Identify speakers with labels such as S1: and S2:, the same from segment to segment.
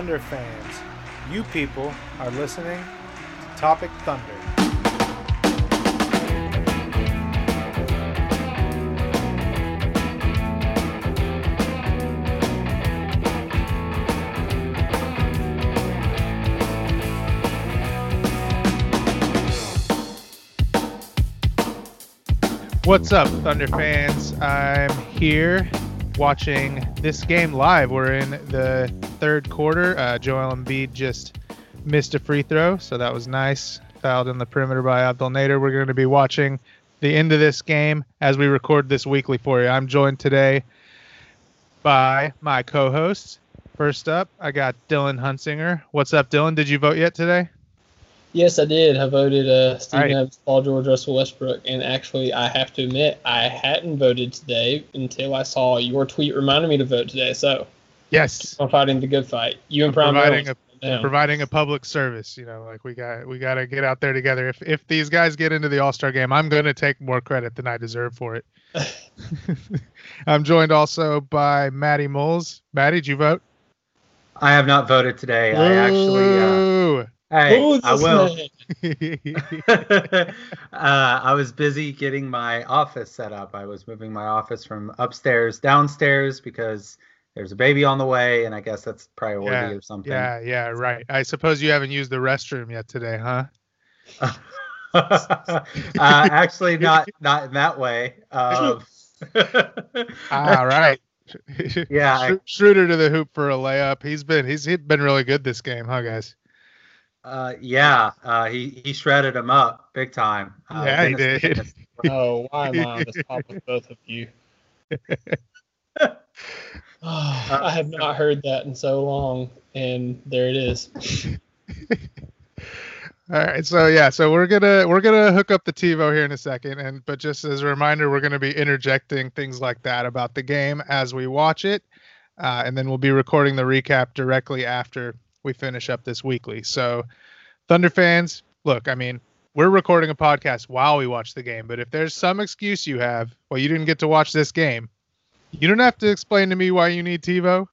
S1: Thunder fans? You people are listening to Topic Thunder. What's up, Thunder fans? I'm here watching this game live. We're in the third quarter. Uh, Joel Embiid just missed a free throw, so that was nice. Fouled in the perimeter by Abdel Nader. We're going to be watching the end of this game as we record this weekly for you. I'm joined today by my co-hosts. First up, I got Dylan Hunsinger. What's up, Dylan? Did you vote yet today?
S2: Yes, I did. I voted uh, Stephen
S1: Right.
S2: Evans, Paul George, Russell Westbrook, and actually, I have to admit, I hadn't voted today until I saw your tweet reminding me to vote today. So
S1: Yes.
S2: I'm fighting the good fight. You and Prime
S1: Providing
S2: Rails,
S1: a
S2: down.
S1: providing a public service. You know, like we got we got to get out there together. If if these guys get into the All Star game, I'm going to take more credit than I deserve for it. I'm joined also by Maddie Moles. Maddie, did you vote?
S3: I have not voted today. I actually, uh,
S1: Ooh.
S3: Hey, I will. uh, I was busy getting my office set up. I was moving my office from upstairs downstairs because there's a baby on the way, and I guess that's priority
S1: Yeah,
S3: or something.
S1: yeah, yeah, right. I suppose you haven't used the restroom yet today, huh?
S3: uh, actually, not not in that way. Um,
S1: All right.
S3: Yeah, I-
S1: Schro- Schroeder to the hoop for a layup. He's been he's he's been really good this game, huh, guys?
S3: Uh, yeah, uh, he he shredded him up big time. Uh,
S1: Yeah, he did.
S2: Oh, why am I on this top with both of you? Oh, I have not heard that in so long, and there it is.
S1: All right, so yeah, so we're gonna we're gonna hook up the TiVo here in a second, and but just as a reminder, we're gonna be interjecting things like that about the game as we watch it, uh, and then we'll be recording the recap directly after we finish up this weekly. So, Thunder fans, look, I mean, we're recording a podcast while we watch the game, but if there's some excuse you have, well, you didn't get to watch this game, you don't have to explain to me why you need TiVo.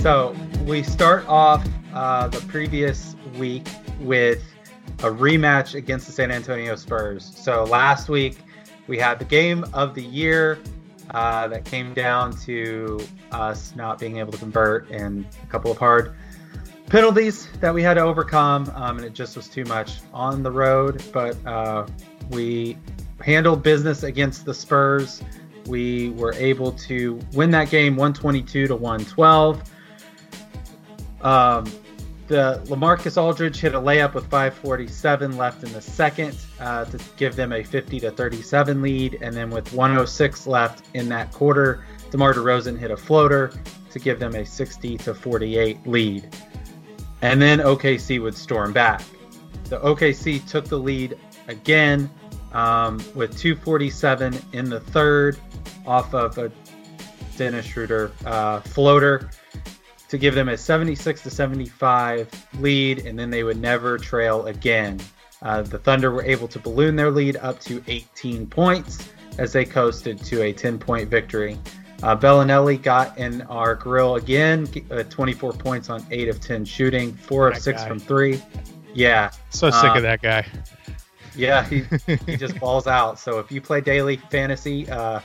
S3: So we start off uh, the previous week with a rematch against the San Antonio Spurs. So last week we had the game of the year uh, that came down to us not being able to convert and a couple of hard penalties that we had to overcome, um, and it just was too much on the road. But uh, we handled business against the Spurs. We were able to win that game 122 to 112. Um, the LaMarcus Aldridge hit a layup with 5:47 left in the second uh, to give them a 50 to 37 lead, and then with 106 left in that quarter, DeMar DeRozan hit a floater to give them a 60 to 48 lead. And then OKC would storm back. The OKC took the lead again um, with 2:47 in the third, off of a Dennis Schroeder uh, floater to give them a 76 to 75 lead, and then they would never trail again. Uh, the Thunder were able to balloon their lead up to 18 points as they coasted to a 10 point victory. Uh, Belinelli got in our grill again, uh, 24 points on 8 of 10 shooting, 4 of
S1: That
S3: 6
S1: guy.
S3: from 3. Yeah,
S1: So sick
S3: Uh,
S1: of that guy.
S3: yeah, he, he just balls out. So if you play daily fantasy, uh,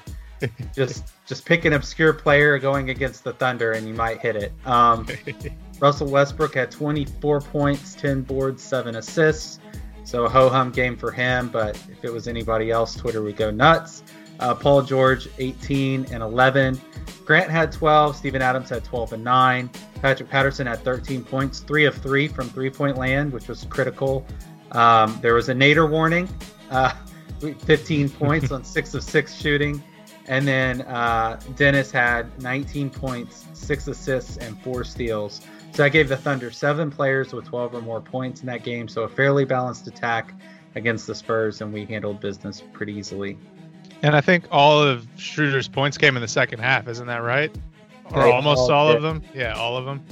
S3: just just pick an obscure player going against the Thunder and you might hit it. Um, Russell Westbrook had 24 points, 10 boards, 7 assists. So a ho hum game for him, but if it was anybody else, Twitter would go nuts. Uh, Paul George, 18 and 11. Grant had 12. Steven Adams had 12 and 9. Patrick Patterson had 13 points, 3 of 3 from three point land, which was critical. Um, there was a Nader warning, uh, 15 points on 6 of 6 shooting. And then uh, Dennis had 19 points, 6 assists, and 4 steals. So I gave the Thunder seven players with 12 or more points in that game. So a fairly balanced attack against the Spurs, and we handled business pretty easily.
S1: And I think all of Schroeder's points came in the second half, isn't that right? Or almost
S3: all
S1: all of them? Yeah, all of them.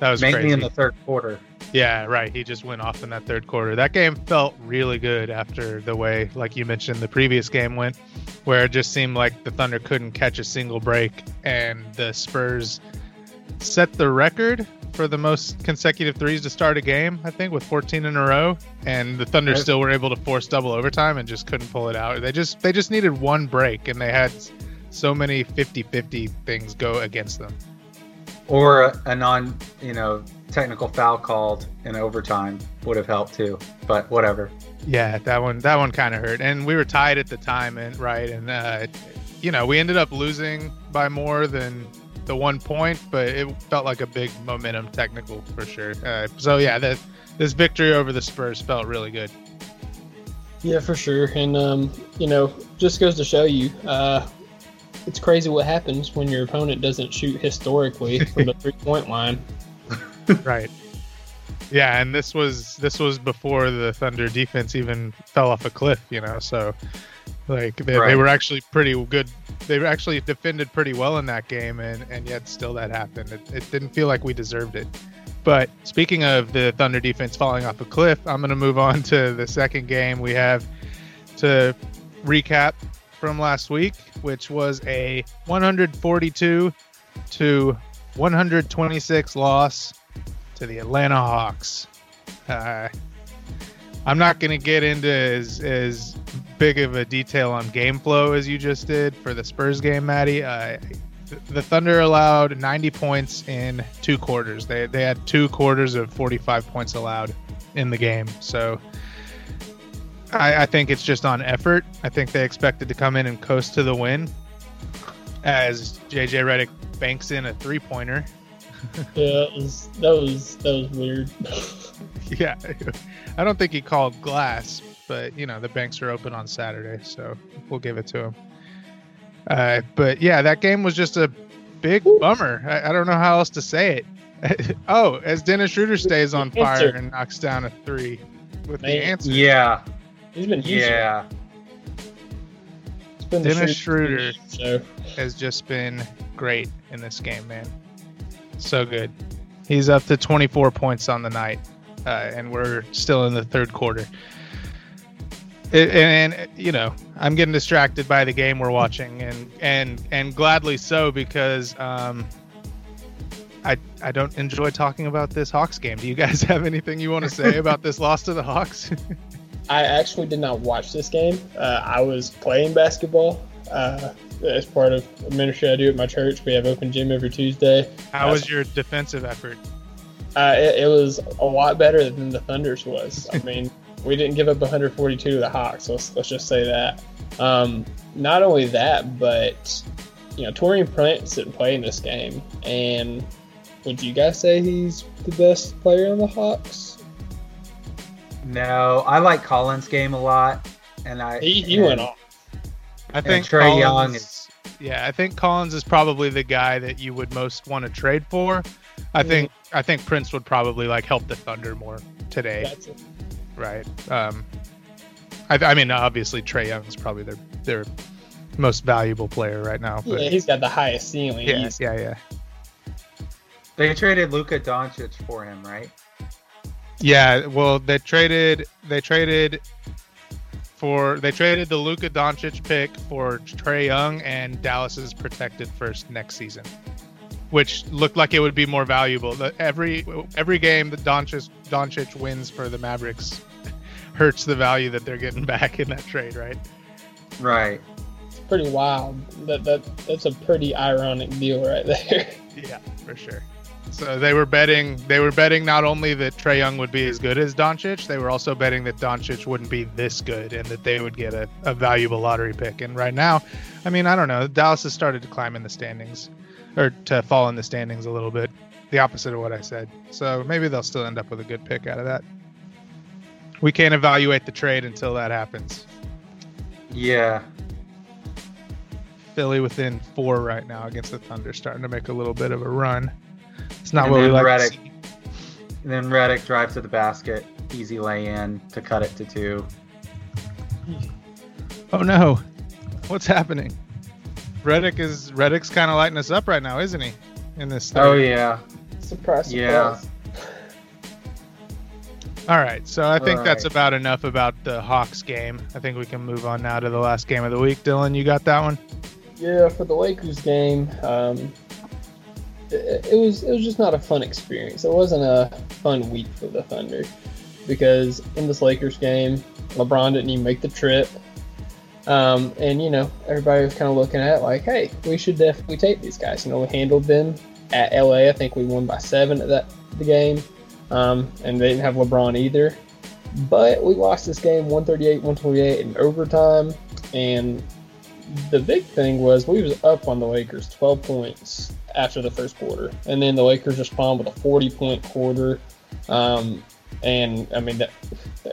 S1: That was
S3: Mainly
S1: crazy.
S3: in the third quarter.
S1: Yeah, right. He just went off in that third quarter. That game felt really good after the way, like you mentioned, the previous game went, where it just seemed like the Thunder couldn't catch a single break, and the Spurs set the record for the most consecutive threes to start a game, I think, with 14 in a row. And the Thunder still were able to force double overtime and just couldn't pull it out. They just they just needed one break, and they had so many 50-50 things go against them.
S3: Or a, a non, you know, technical foul called in overtime would have helped too. But whatever.
S1: Yeah, that one that one kind of hurt, and we were tied at the time, and right, and uh, you know we ended up losing by more than the one point, but it felt like a big momentum technical for sure. Uh, so yeah, that this victory over the Spurs felt really good.
S2: Yeah, for sure. And um, you know, just goes to show you, uh, it's crazy what happens when your opponent doesn't shoot historically from the three point line.
S1: right. Yeah, and this was this was before the Thunder defense even fell off a cliff, you know. So, like they, they were actually pretty good. They were actually defended pretty well in that game, and and yet still that happened. It, it didn't feel like we deserved it. But speaking of the Thunder defense falling off a cliff, I'm going to move on to the second game we have to recap from last week, which was a 142 to 126 loss the Atlanta Hawks. Uh, I'm not going to get into as, as big of a detail on game flow as you just did for the Spurs game, Maddie. Uh, the Thunder allowed 90 points in two quarters. They, they had two quarters of 45 points allowed in the game. So I, I think it's just on effort. I think they expected to come in and coast to the win as JJ Redick banks in a three pointer.
S2: Yeah, it was, that was that was weird.
S1: Yeah, I don't think he called glass, but you know the banks are open on Saturday, so we'll give it to him. Uh, but yeah, that game was just a big bummer. I, I don't know how else to say it. oh, as Dennis Schroeder stays on fire and knocks down a three with the answer.
S3: Yeah.
S2: He's been huge.
S3: Yeah.
S2: It's been the
S1: Dennis
S2: Schroeder
S1: Schroeder. has just been great in this game, man. So good. He's up to 24 points on the night, uh, and we're still in the third quarter. It, and, and you know, I'm getting distracted by the game we're watching, and and and gladly so because um, I I don't enjoy talking about this Hawks game. Do you guys have anything you want to say about this loss to the Hawks?
S2: I actually did not watch this game. Uh, I was playing basketball uh, as part of a ministry I do at my church. We have open gym every Tuesday.
S1: How was your defensive effort?
S2: Uh, it, it was a lot better than the Thunder's was. I mean, we didn't give up 142 to the Hawks. Let's let's just say that. Um, not only that, but you know, Taurean Prince didn't play in this game, and would you guys say he's the best player on the Hawks?
S3: No, I like Collins' game a lot, and I
S2: He, he
S3: and-
S2: went off.
S1: I think
S3: Trae Young is-
S1: yeah, I think Collins is probably the guy that you would most want to trade for. I
S2: Mhm.
S1: think I think Prince would probably like help the Thunder more today,
S2: That's it.
S1: right? Um, I, I mean, obviously Trae Young is probably their their most valuable player right now, but
S2: Yeah, he's got the highest ceiling.
S1: yeah,
S2: He's-
S1: yeah, yeah.
S3: They traded Luka Doncic for him, right?
S1: Yeah, well, they traded they traded for they traded the Luka Doncic pick for Trae Young and Dallas's protected first next season, which looked like it would be more valuable. The, every every game that Doncic Doncic wins for the Mavericks hurts the value that they're getting back in that trade, right?
S3: Right.
S2: It's pretty wild. That that that's a pretty ironic deal right there.
S1: Yeah, for sure. So they were betting they were betting not only that Trae Young would be as good as Doncic, they were also betting that Doncic wouldn't be this good and that they would get a, a valuable lottery pick. And right now, I mean, I don't know. Dallas has started to climb in the standings or to fall in the standings a little bit. The opposite of what I said. So maybe they'll still end up with a good pick out of that. We can't evaluate the trade until that happens.
S3: Yeah.
S1: Philly within four right now against the Thunder, starting to make a little bit of a run. It's not
S3: And
S1: what we
S3: then
S1: like. to
S3: Redick-
S1: see.
S3: And then Redick drives to the basket, easy lay in to cut it to two.
S1: Oh no, what's happening? Redick is Redick's kind of lighting us up right now, isn't he? In this.
S3: Oh yeah.
S2: surprise, surprise.
S3: Yeah.
S1: All right, so I think that's about enough about the Hawks game. I think we can move on now to the last game of the week. Dylan, you got that one?
S2: Yeah, for the Lakers game, um, it, was it was just not a fun experience. It wasn't a fun week for the Thunder because in this Lakers game, LeBron didn't even make the trip, um, and you know everybody was kind of looking at it like, hey, we should definitely take these guys. You know, we handled them at LA. I think we won by seven at that the game, um, and they didn't have LeBron either. But we lost this game 138 128 in overtime, and the big thing was we was up on the Lakers 12 points after the first quarter, and then the Lakers respond with a 40 point quarter, um, and I mean that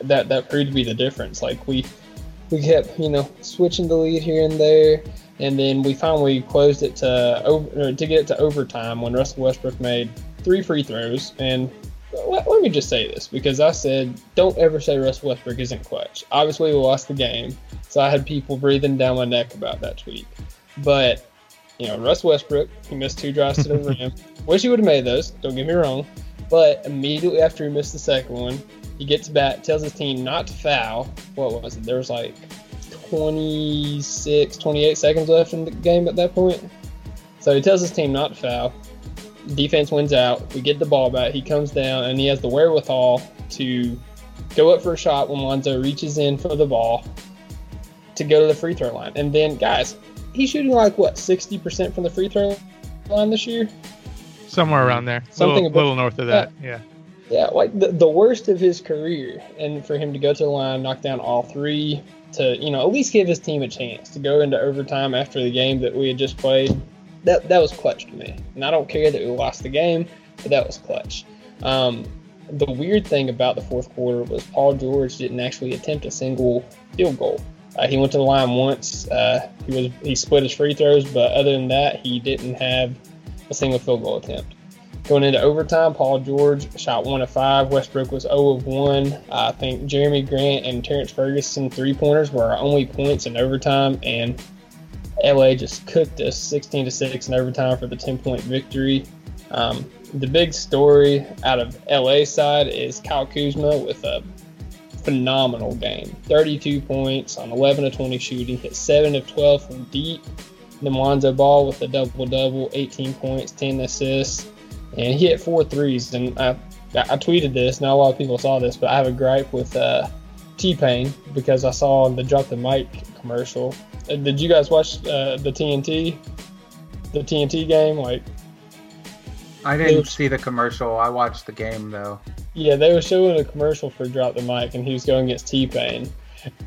S2: that that proved to be the difference. Like we we kept you know switching the lead here and there, and then we finally closed it to over to get it to overtime when Russell Westbrook made three free throws and. Let, let me just say this because I said don't ever say Russell Westbrook isn't clutch. Obviously, we lost the game, so I had people breathing down my neck about that tweet. But, you know, Russ Westbrook, he missed two drives to the rim. Wish he would have made those, don't get me wrong. But immediately after he missed the second one, he gets back, tells his team not to foul. What was it? There was like 26, 28 seconds left in the game at that point. So he tells his team not to foul. Defense wins out. We get the ball back. He comes down and he has the wherewithal to go up for a shot when Lonzo reaches in for the ball to go to the free throw line. And then, guys, he's shooting like what, 60% from the free throw line this year?
S1: Somewhere around there,
S2: Something
S1: little, little north of that. Yeah.
S2: Yeah, like the, the worst of his career. And for him to go to the line, knock down all three, to, you know, at least give his team a chance to go into overtime after the game that we had just played, that, that was clutch to me. And I don't care that we lost the game, but that was clutch. Um, the weird thing about the fourth quarter was Paul George didn't actually attempt a single field goal. Uh, he went to the line once. Uh, he was he split his free throws, but other than that, he didn't have a single field goal attempt. Going into overtime, Paul George shot one of five. Westbrook was 0 of 1. I think Jerami Grant and Terrance Ferguson three pointers were our only points in overtime, and LA just cooked us 16 to 6 in overtime for the 10 point victory. Um, the big story out of LA side is Kyle Kuzma with a phenomenal game 32 points on 11 of 20 shooting, hit 7 of 12 from deep. Then Lonzo Ball with a double double, 18 points, 10 assists, and he hit four threes. And I, I tweeted this, not a lot of people saw this, but I have a gripe with uh, T Pain because I saw the Drop the Mic commercial. Uh, Did you guys watch uh, the TNT? The TNT game? Like,
S3: I didn't
S2: Oops.
S3: see the commercial. I watched the game though.
S2: Yeah, they were showing a commercial for Drop the Mic, and he was going against T Pain.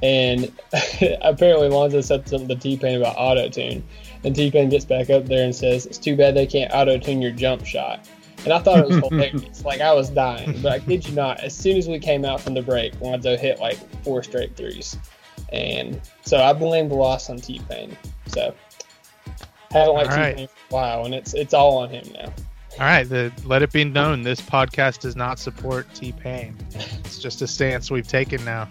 S2: And apparently, Lonzo said something to T Pain about auto tune. And T Pain gets back up there and says, It's too bad they can't auto tune your jump shot. And I thought it was hilarious. like, I was dying. But I kid you not, as soon as we came out from the break, Lonzo hit like four straight threes. And so I blame the loss on T Pain. So, haven't liked
S1: All right.
S2: T Pain for a while, and it's, it's all on him now.
S1: All right. The, let it be known this podcast does not support T Pain. It's just a stance we've taken now.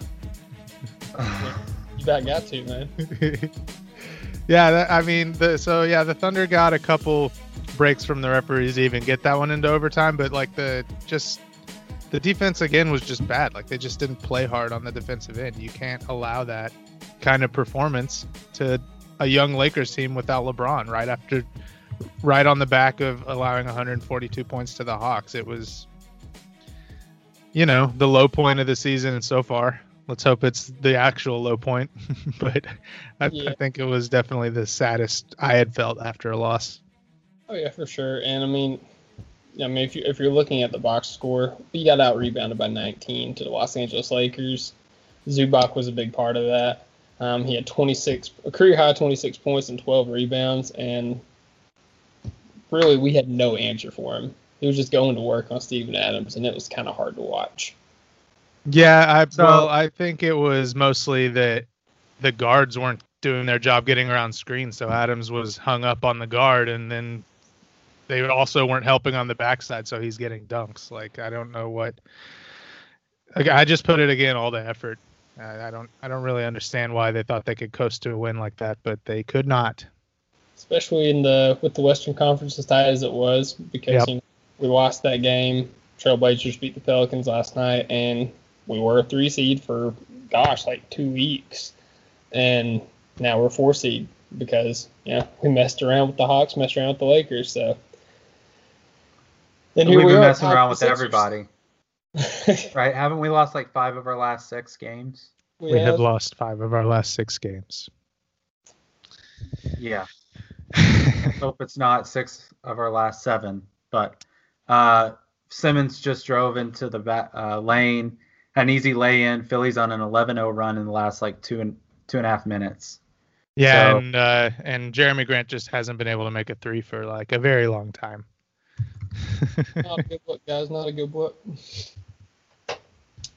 S2: You about got to, man.
S1: yeah, that, I mean, the, so yeah, the Thunder got a couple breaks from the referees even get that one into overtime, but like the just the defense again was just bad. Like they just didn't play hard on the defensive end. You can't allow that kind of performance to a young Lakers team without LeBron right after right on the back of allowing 142 points to the Hawks. It was you know, the low point of the season so far. Let's hope it's the actual low point, but I,
S2: Yeah.
S1: I think it was definitely the saddest I had felt after a loss.
S2: Oh yeah, for sure. And I mean, I mean, if you if you're looking at the box score, we got out rebounded by 19 to the Los Angeles Lakers. Zubac was a big part of that. Um, he had 26, a career high 26 points and 12 rebounds, and really we had no answer for him. He was just going to work on Steven Adams, and it was kind of hard to watch.
S1: Yeah, I
S3: So-
S1: well, I think it was mostly that the guards weren't doing their job getting around screens, so Adams was hung up on the guard, and then they also weren't helping on the backside, so he's getting dunks. Like I don't know what. Like, I just put it again, all the effort. I, I don't, I don't really understand why they thought they could coast to a win like that, but they could not.
S2: Especially in the with the Western Conference as tight as it was, because
S1: Yep.
S2: you know, we lost that game. Trailblazers beat the Pelicans last night, and we were a three seed for gosh, like two weeks, and now we're four seed because yeah, we messed around with the Hawks, messed around with the Lakers, so. And here
S3: We've
S2: we
S3: been
S2: are,
S3: messing around
S2: with
S3: with everybody, right? Haven't we lost like five of our last six games?
S2: we,
S1: We have
S2: have
S1: lost five of our last six games.
S3: Yeah. Hope it's not six of our last seven. But uh, Simmons just drove into the ba- uh, lane, an easy lay in. Phillies on an 11-0 run in the last like two and two and a half minutes.
S1: Yeah,
S3: So-
S1: and uh, and Jerami Grant just hasn't been able to make a three for like a very long time.
S2: not a good look, guys. Not a good look.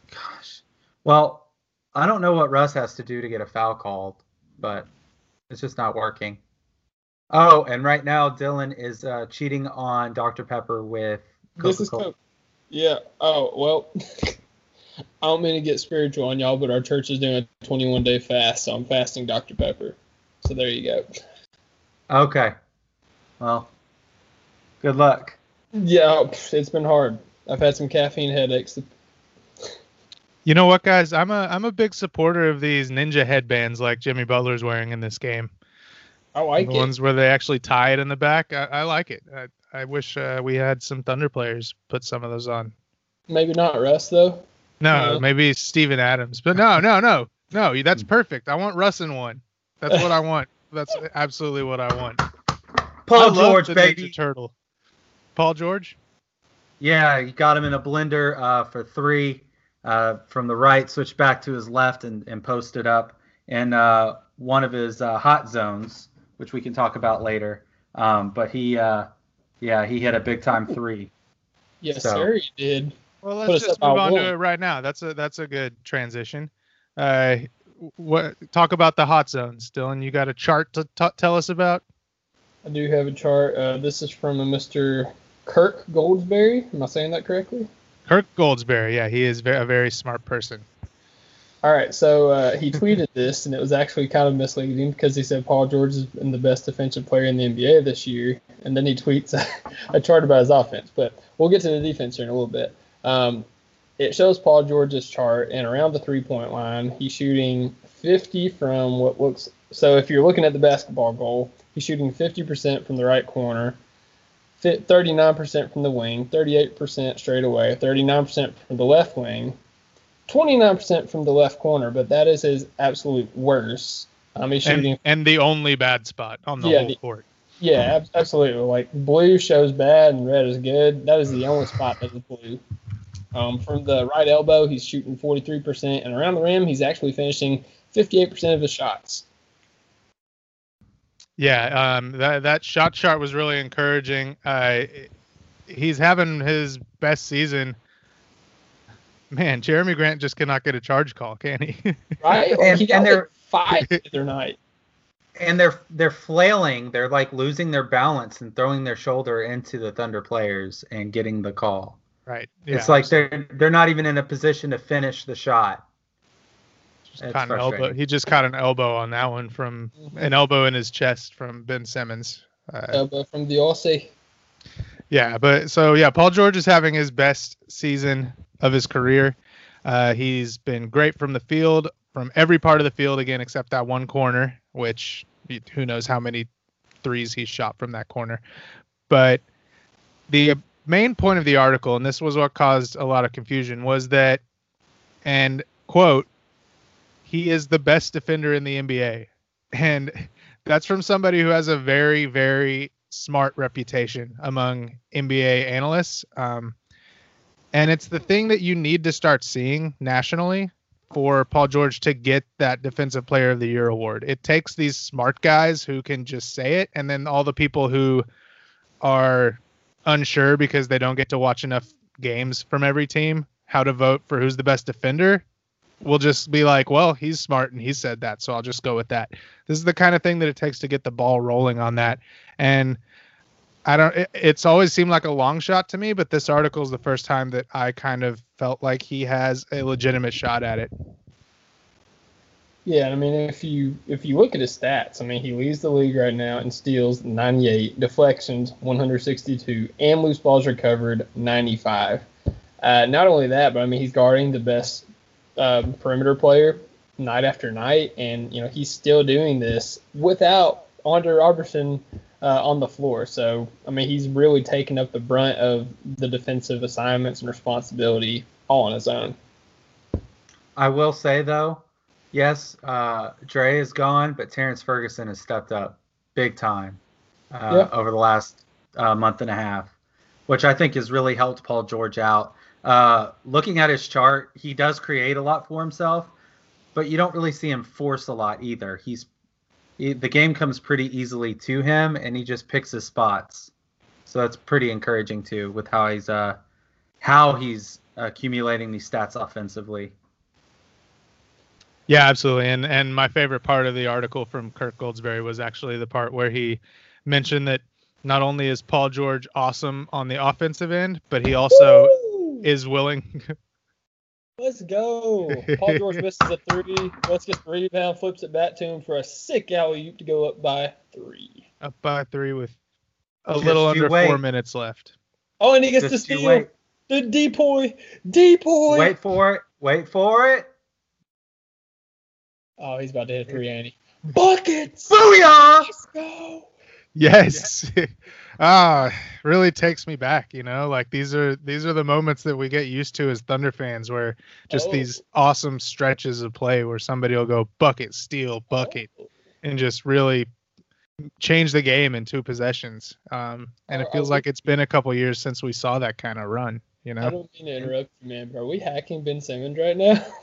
S3: Gosh. Well, I don't know what Russ has to do to get a foul called, but it's just not working. Oh, and right now Dylan is uh, cheating on Dr. Pepper with
S2: This is
S3: Coca-Cola.
S2: Coke. Yeah. Oh well. I don't mean to get spiritual on y'all, but our church is doing a 21 day fast, so I'm fasting Dr Pepper. So there you go.
S3: Okay. Well, good luck.
S2: Yeah, it's been hard. I've had some caffeine headaches.
S1: You know what, guys? I'm a I'm a big supporter of these ninja headbands like Jimmy Butler's wearing in this game.
S2: I like
S1: the
S2: it.
S1: ones where they actually tie it in the back. I, I like it. I, I wish uh, we had some Thunder players put some of those on.
S2: Maybe not Russ though.
S1: No,
S2: Yeah.
S1: maybe Steven Adams, but no, no, no, no. That's
S3: Hmm.
S1: perfect. I want Russ in one. That's what I want. That's absolutely what I want. I
S3: Paul
S1: love
S3: George,
S1: the
S3: baby.
S1: Ninja Turtle. Paul George.
S3: Yeah, you got him in a blender uh, for three uh, from the right, switched back to his left, and, and posted up in uh, one of his uh, hot zones, which we can talk about later. Um, but he, uh, yeah, he hit a big time three.
S2: Yes,
S3: So-
S2: sir, he did.
S1: Well, let's just move on
S2: one.
S1: to it right now. That's a that's a good transition. Uh, what talk about the hot zones, Dylan? You got a chart to t- tell us about?
S2: I do have a chart. Uh, this is from a Mr. Kirk Goldsberry. Am I saying that correctly?
S1: Kirk Goldsberry. Yeah, he is ve- a very smart person.
S2: All right, so uh, he tweeted this, and it was actually kind of misleading because he said Paul George has been the best defensive player in the NBA this year, and then he tweets a chart about his offense. But we'll get to the defense here in a little bit. Um, it shows Paul George's chart, and around the three-point line, he's shooting 50 from what looks. So if you're looking at the basketball goal, he's shooting 50% from the right corner, 39% from the wing, 38% straight away, 39% from the left wing, 29% from the left corner, but that is his absolute worst. Um, he's shooting,
S1: And, and the only bad spot on the
S2: Yeah,
S1: whole
S2: the-
S1: court.
S2: yeah, ab- absolutely. Like blue shows bad and red is good. That is the only spot that is blue. Um, from the right elbow, he's shooting 43%, and around the rim, he's actually finishing 58% of his shots.
S1: Yeah, um, that that shot chart was really encouraging. Uh, he's having his best season. Man, Jerami Grant just cannot get a charge call, can he?
S2: Right?
S3: And-
S2: he
S3: and they're-
S2: five the other night.
S3: And they're they're flailing. They're like losing their balance and throwing their shoulder into the Thunder players and getting the call.
S1: right.
S3: It's
S1: yeah.
S3: like they're they're not even in a position to finish the shot.
S1: Just caught an elbow. He just caught an elbow on that one from an elbow in his chest from Ben Simmons. Uh,
S2: Elbow from the Aussie.
S1: yeah, but so yeah, Paul George is having his best season of his career. Uh, he's been great from the field, from every part of the field again, except that one corner, which who knows how many threes he shot from that corner. But the main point of the article, and this was what caused a lot of confusion, was that, and quote, he is the best defender in the NBA. And that's from somebody who has a very, very smart reputation among NBA analysts. Um, and it's the thing that you need to start seeing nationally for Paul George to get that Defensive Player of the Year award. It takes these smart guys who can just say it, and then all the people who are unsure because they don't get to watch enough games from every team how to vote for who's the best defender will just be like, well, he's smart and he said that, so I'll just go with that. This is the kind of thing that it takes to get the ball rolling on that. And I don't it, it's always seemed like a long shot to me, but this article is the first time that I kind of felt like he has a legitimate shot at it.
S2: Yeah, I mean, if you if you look at his stats, I mean, he leads the league right now in steals 98, deflections 162, and loose balls recovered 95. Uh, not only that, but I mean, he's guarding the best um, perimeter player night after night, and you know he's still doing this without Andre Roberson uh, on the floor. So I mean, he's really taken up the brunt of the defensive assignments and responsibility all on his own.
S3: I will say though, yes, uh, Dre is gone, but Terrance Ferguson has stepped up big time uh, over the last uh, month and a half, which I think has really helped Paul George out. Uh, looking at his chart, he does create a lot for himself, but you don't really see him force a lot either. He's he, the game comes pretty easily to him, and he just picks his spots. So that's pretty encouraging too, with how he's uh how he's accumulating these stats offensively.
S1: Yeah, absolutely. And and my favorite part of the article from Kirk Goldsberry was actually the part where he mentioned that not only is Paul George awesome on the offensive end, but he also Woo! is willing.
S2: Let's go. Paul George misses a three. Let's get the rebound, flips it back to him for a sick alley oop to go up by three.
S1: Up by three with a Just little under wait. four minutes left.
S2: Oh, and he gets Just to steal. The depoy. Depoy.
S3: Wait for it. Wait for it.
S2: Oh, he's about to hit a three, Andy. Buckets!
S3: Booyah!
S2: Let's go.
S1: Yes. ah, really takes me back, you know? Like these are these are the moments that we get used to as Thunder fans where just oh. these awesome stretches of play where somebody will go bucket, steal, bucket oh. and just really change the game in two possessions. Um, and it feels like it's been a couple years since we saw that kind of run, you know?
S2: I don't mean to interrupt you, man, but are we hacking Ben Simmons right now?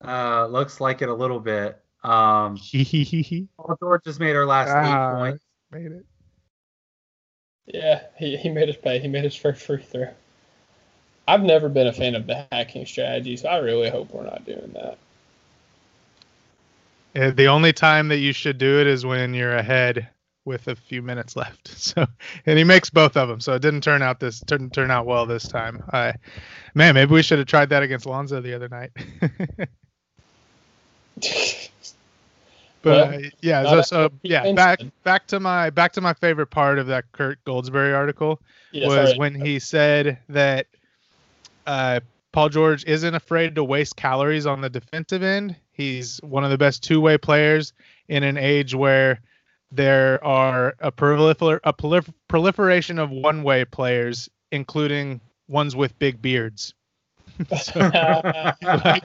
S3: Uh, looks like it a little bit. Um, Paul George just made our last ah, eight points.
S1: Made it.
S2: Yeah, he, he made us pay. He made his first free throw. I've never been a fan of the hacking strategy, so I really hope we're not doing that.
S1: Yeah, the only time that you should do it is when you're ahead with a few minutes left. So, and he makes both of them. So it didn't turn out this didn't turn out well this time. I, man, maybe we should have tried that against Lonzo the other night. but uh, yeah, so, so yeah, back back to my back to my favorite part of that Kirk Goldsberry article yes, was right. when he said that uh, Paul George isn't afraid to waste calories on the defensive end. He's one of the best two-way players in an age where there are a, prolifer- a prolifer- proliferation of one-way players, including ones with big beards. so, like,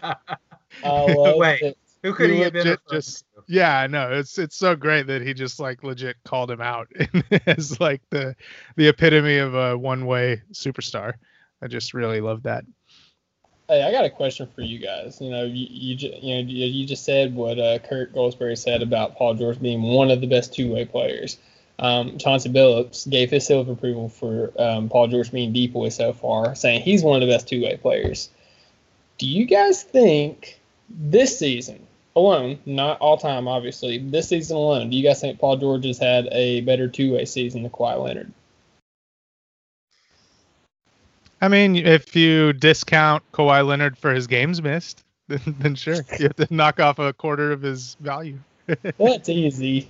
S3: Wait, it. who could he have been?
S1: Just yeah, no, it's it's so great that he just like legit called him out as like the the epitome of a one way superstar. I just really love that.
S2: Hey, I got a question for you guys. You know, you you, you know you just said what uh, Kirk Goldsberry said about Paul George being one of the best two way players. Um, Chauncey Billups gave his of approval for um, Paul George being depoy so far, saying he's one of the best two way players. Do you guys think this season alone, not all time, obviously, this season alone, do you guys think Paul George has had a better two way season than Kawhi Leonard?
S1: I mean, if you discount Kawhi Leonard for his games missed, then, then sure, you have to knock off a quarter of his value.
S2: That's easy.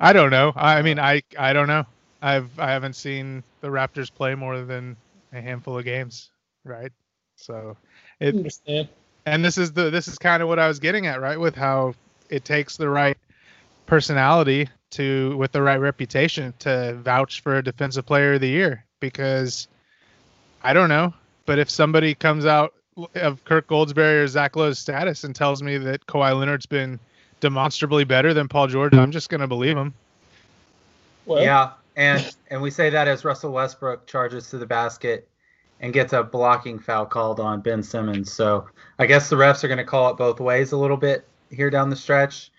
S1: I don't know. I mean, I I don't know. I've I haven't seen the Raptors play more than a handful of games, right? So it
S2: understand.
S1: And this is the this is kind of what I was getting at, right? With how it takes the right personality to with the right reputation to vouch for a defensive player of the year because I don't know, but if somebody comes out of Kirk Goldsberry or Zach Lowe's status and tells me that Kawhi Leonard's been demonstrably better than Paul George, I'm just gonna believe him.
S2: Well,
S3: yeah, and and we say that as Russell Westbrook charges to the basket and gets a blocking foul called on Ben Simmons. So I guess the refs are going to call it both ways a little bit here down the stretch,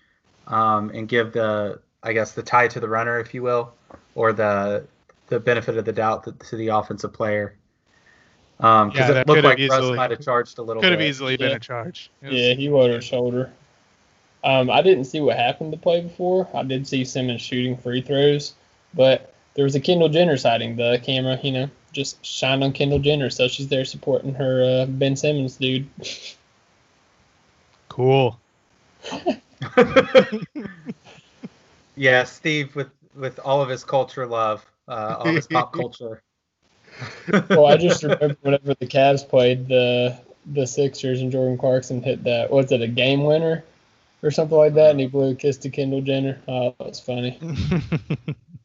S3: um, and give the I guess the tie to the runner, if you will, or the the benefit of the doubt to, to the offensive player. Because
S1: Yeah, that
S3: it looked
S1: could have
S3: like Russ might have charged a little
S1: Could have
S3: bit.
S1: easily been
S2: Yeah.
S1: a charge. Was-
S2: Yeah, he wore his shoulder. Um, I didn't see what happened to play before. I did see Simmons shooting free throws, but there was a Kendall Jenner sighting. The camera, you know, just shined on Kendall Jenner, so she's there supporting her uh, Ben Simmons dude.
S1: Cool.
S3: yeah, Steve with with all of his culture love, uh, all his pop culture.
S2: well, I just remember whenever the Cavs played the the Sixers and Jordan Clarkson hit that was it a game winner or something like that, and he blew a kiss to Kendall Jenner. Oh, that was funny.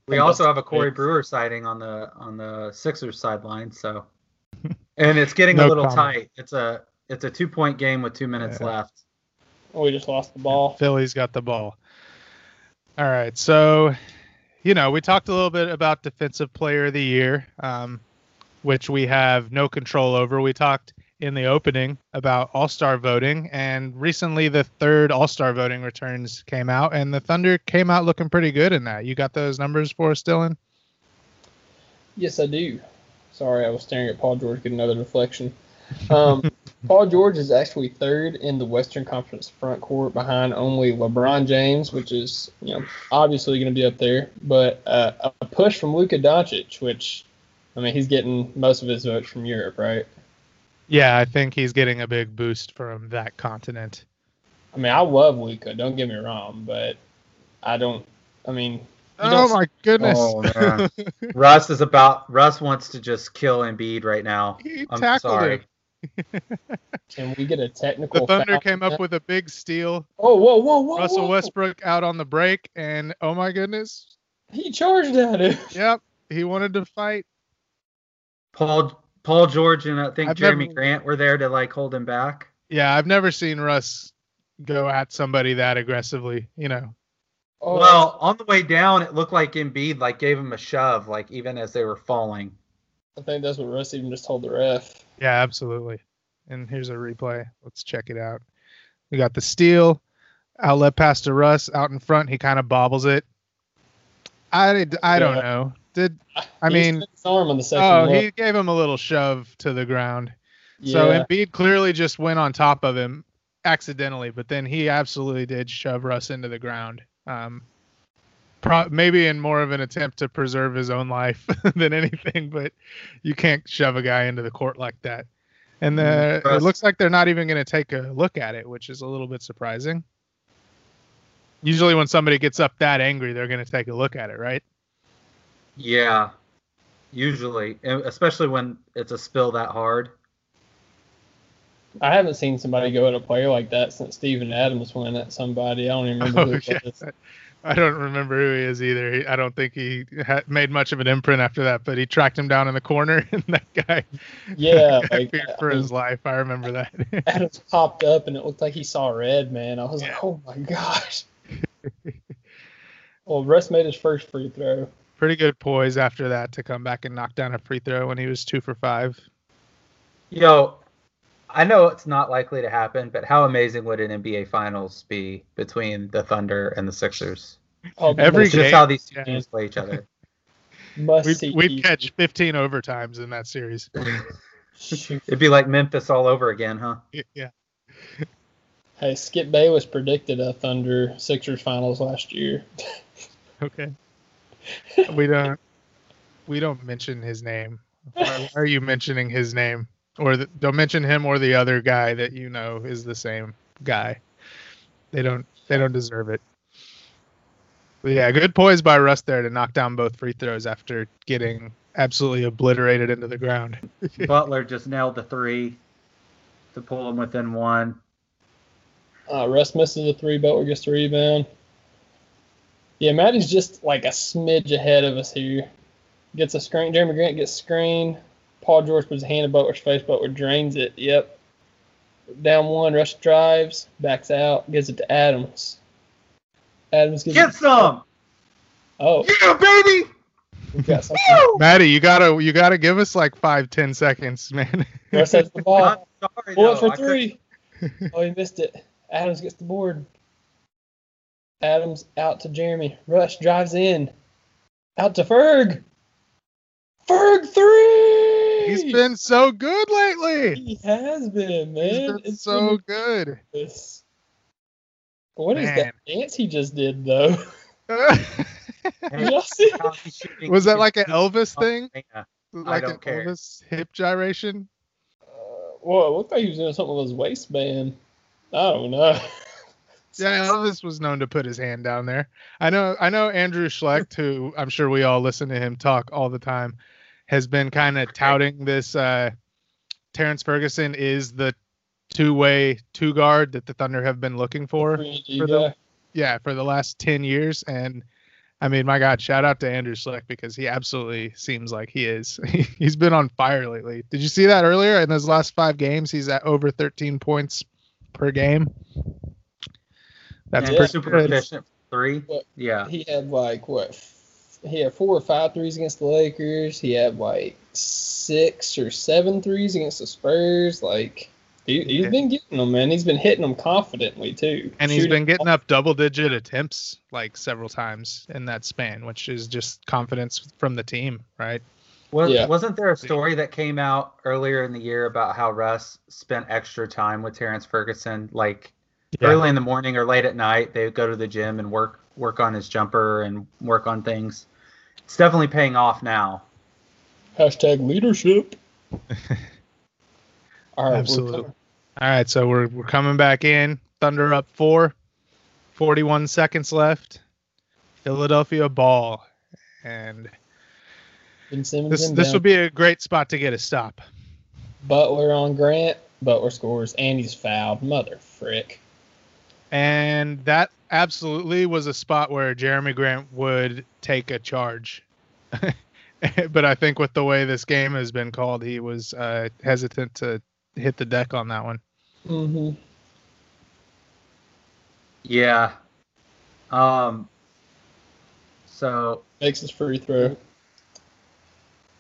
S3: We also have a Corey Brewer sighting on the on the Sixers sideline, so and it's getting
S1: No
S3: a little
S1: comment.
S3: tight. It's a it's a two point game with two minutes
S1: Yeah.
S3: left.
S2: Oh, we just lost the ball.
S1: Philly's got the ball. All right. So, you know, we talked a little bit about defensive player of the year, um, which we have no control over. We talked in the opening about all star voting, and recently the third all star voting returns came out, and the Thunder came out looking pretty good in that. You got those numbers for us, Dylan?
S2: Yes, I do. Sorry, I was staring at Paul George get another deflection. Um, Paul George is actually third in the Western Conference front court behind only LeBron James, which is you know obviously going to be up there, but uh, a push from Luka Doncic, which I mean he's getting most of his votes from Europe, right?
S1: Yeah, I think he's getting a big boost from that continent.
S2: I mean I love Luka, don't get me wrong, but I don't. I mean,
S1: Oh
S2: don't-
S1: my goodness!
S3: Oh, man. Russ is about Russ wants to just kill Embiid right now.
S1: he
S3: I'm
S1: tackled
S3: sorry.
S1: him.
S2: can we get a technical? The?
S1: Thunder
S2: foul?
S1: came up with a big steal.
S2: Oh whoa whoa whoa!
S1: Russell
S2: whoa.
S1: Westbrook out on the break, and oh my goodness,
S2: He charged at it.
S1: yep, he wanted to fight.
S3: Paul Paul George and I think
S1: I've
S3: Jerami
S1: never-
S3: Grant were there to like hold him back.
S1: Yeah, I've never seen Russ go at somebody that aggressively. You know,
S2: Oh,
S3: Well, on the way down, it looked like Embiid like gave him a shove, like even as they were falling.
S2: I think that's what Russ even just told the ref.
S1: yeah, absolutely. And here's a replay. Let's check it out. We got the steal, outlet pass to Russ out in front. He kind of bobbles it. I I don't
S2: Yeah.
S1: know. Did I
S2: He
S1: mean?
S2: his arm on the second
S1: Oh,
S2: look.
S1: he gave him a little shove to the ground. Yeah. So
S2: yeah.
S1: Embiid clearly just went on top of him accidentally, but then he absolutely did shove Russ into the ground. Um, pro- maybe in more of an attempt to preserve his own life than anything, but you can't shove a guy into the court like that. And the, it looks like they're not even going to take a look at it, which is a little bit surprising. Usually, when somebody gets up that angry, they're going to take a look at it, right?
S3: Yeah, usually, especially when it's a spill that hard.
S2: I haven't seen somebody go at a player like that since Steven Adams went at somebody. I don't even remember oh, who
S1: Oh,
S2: it
S1: yeah.
S2: was.
S1: I don't remember who he is either. He, I don't think he ha- made much of an imprint after that, but he tracked him down in the corner, and that guy
S2: Yeah, like
S1: feared
S2: I
S1: for his
S2: mean,
S1: life. I remember that.
S2: Adams popped up and it looked like he saw red, man. I was
S1: Yeah.
S2: like, oh my gosh. well, Russ made his first free throw.
S1: Pretty good poise after that to come back and knock down a free throw when he was two for five.
S3: Yo, I know it's not likely to happen, but how amazing would an NBA Finals be between the Thunder and the Sixers?
S2: Oh,
S1: Every game,
S3: just how these two
S1: yeah.
S3: teams play each other.
S2: must
S1: We'd,
S2: see.
S1: we'd catch 15 overtimes in that series.
S3: It'd be like Memphis all over again, huh?
S1: Yeah.
S2: Hey, Skip Bayless predicted a Thunder Sixers finals last year.
S1: Okay. We don't. We don't mention his name. Why, why are you mentioning his name? Or the, don't mention him or the other guy that you know is the same guy. They don't. They don't deserve it. But yeah, good poise by Russ there to knock down both free throws after getting absolutely obliterated into the ground.
S3: Butler just nailed the three to pull him within one.
S2: Uh, Russ misses the three, Butler gets the rebound. Yeah, Maddie's just like a smidge ahead of us here. Gets a screen. Jerami Grant gets screen. Paul George puts a hand in Butler's face. Butler drains it. Yep. Down one. Russ drives. Backs out. Gives it to Adams. Adams gives
S3: Get
S2: it.
S3: some!
S2: Oh,
S3: Yeah, baby!
S2: we got something.
S1: Maddie, you gotta you gotta give us like five ten seconds, man.
S2: Russ has the ball.
S3: sorry,
S2: Bullet
S3: though.
S2: for
S3: I couldn't-
S2: three. Oh, he missed it. Adams gets the board. Adams out to Jerami. Russ drives in. Out to Ferg. Ferg three.
S1: He's been so good lately.
S2: He has been, man.
S1: He's been
S2: It's
S1: so good.
S2: ridiculous. What is
S1: Man.
S2: that dance he just did, though?
S3: Hey,
S2: Did y'all see?
S3: how he's shooting-
S1: Was that like an Elvis thing? Like an
S3: don't care.
S1: Elvis hip gyration?
S2: Uh, well, it looked like he was doing something with his waistband. I don't know.
S1: Yeah, Elvis was known to put his hand down there. I know I know Andrew Schlecht, who I'm sure we all listen to him talk all the time, has been kind of touting this uh Terrance Ferguson is the two-way two guard that the Thunder have been looking for. For the- Yeah, for the last 10 years and I mean, my God, shout out to Andrew Schlecht because he absolutely seems like he is. He's been on fire lately. Did you see that earlier? In his last five games, he's at over 13 points per game. That's
S3: And
S1: pretty
S3: super
S1: good.
S3: efficient three.
S2: What?
S3: Yeah.
S2: He had like what? He had four or five threes against the Lakers. He had like six or seven threes against the Spurs. Like he, he's
S1: Yeah.
S2: been getting them, man. He's been hitting them confidently too.
S1: And he's been getting up double digit attempts like several times in that span, which is just confidence from the team, right?
S3: Was,
S2: Yeah.
S3: Wasn't there a story that came out earlier in the year about how Russ spent extra time with Terrance Ferguson, like early in the morning or late at night? They would go to the gym and work work on his jumper and work on things. It's definitely paying off now.
S2: Hashtag leadership. All right,
S1: Absolutely. All right, so we're we're coming back in. Thunder up four. 41 seconds left. Philadelphia ball. And this this would be a great spot to get a stop.
S2: Butler on Grant. Butler scores and he's fouled. Mother frick.
S1: And that absolutely was a spot where Jerami Grant would take a charge. but I think with the way this game has been called, he was uh, hesitant to hit the deck on that one.
S2: Mm-hmm.
S3: Yeah. Um. So
S2: Makes his free throw.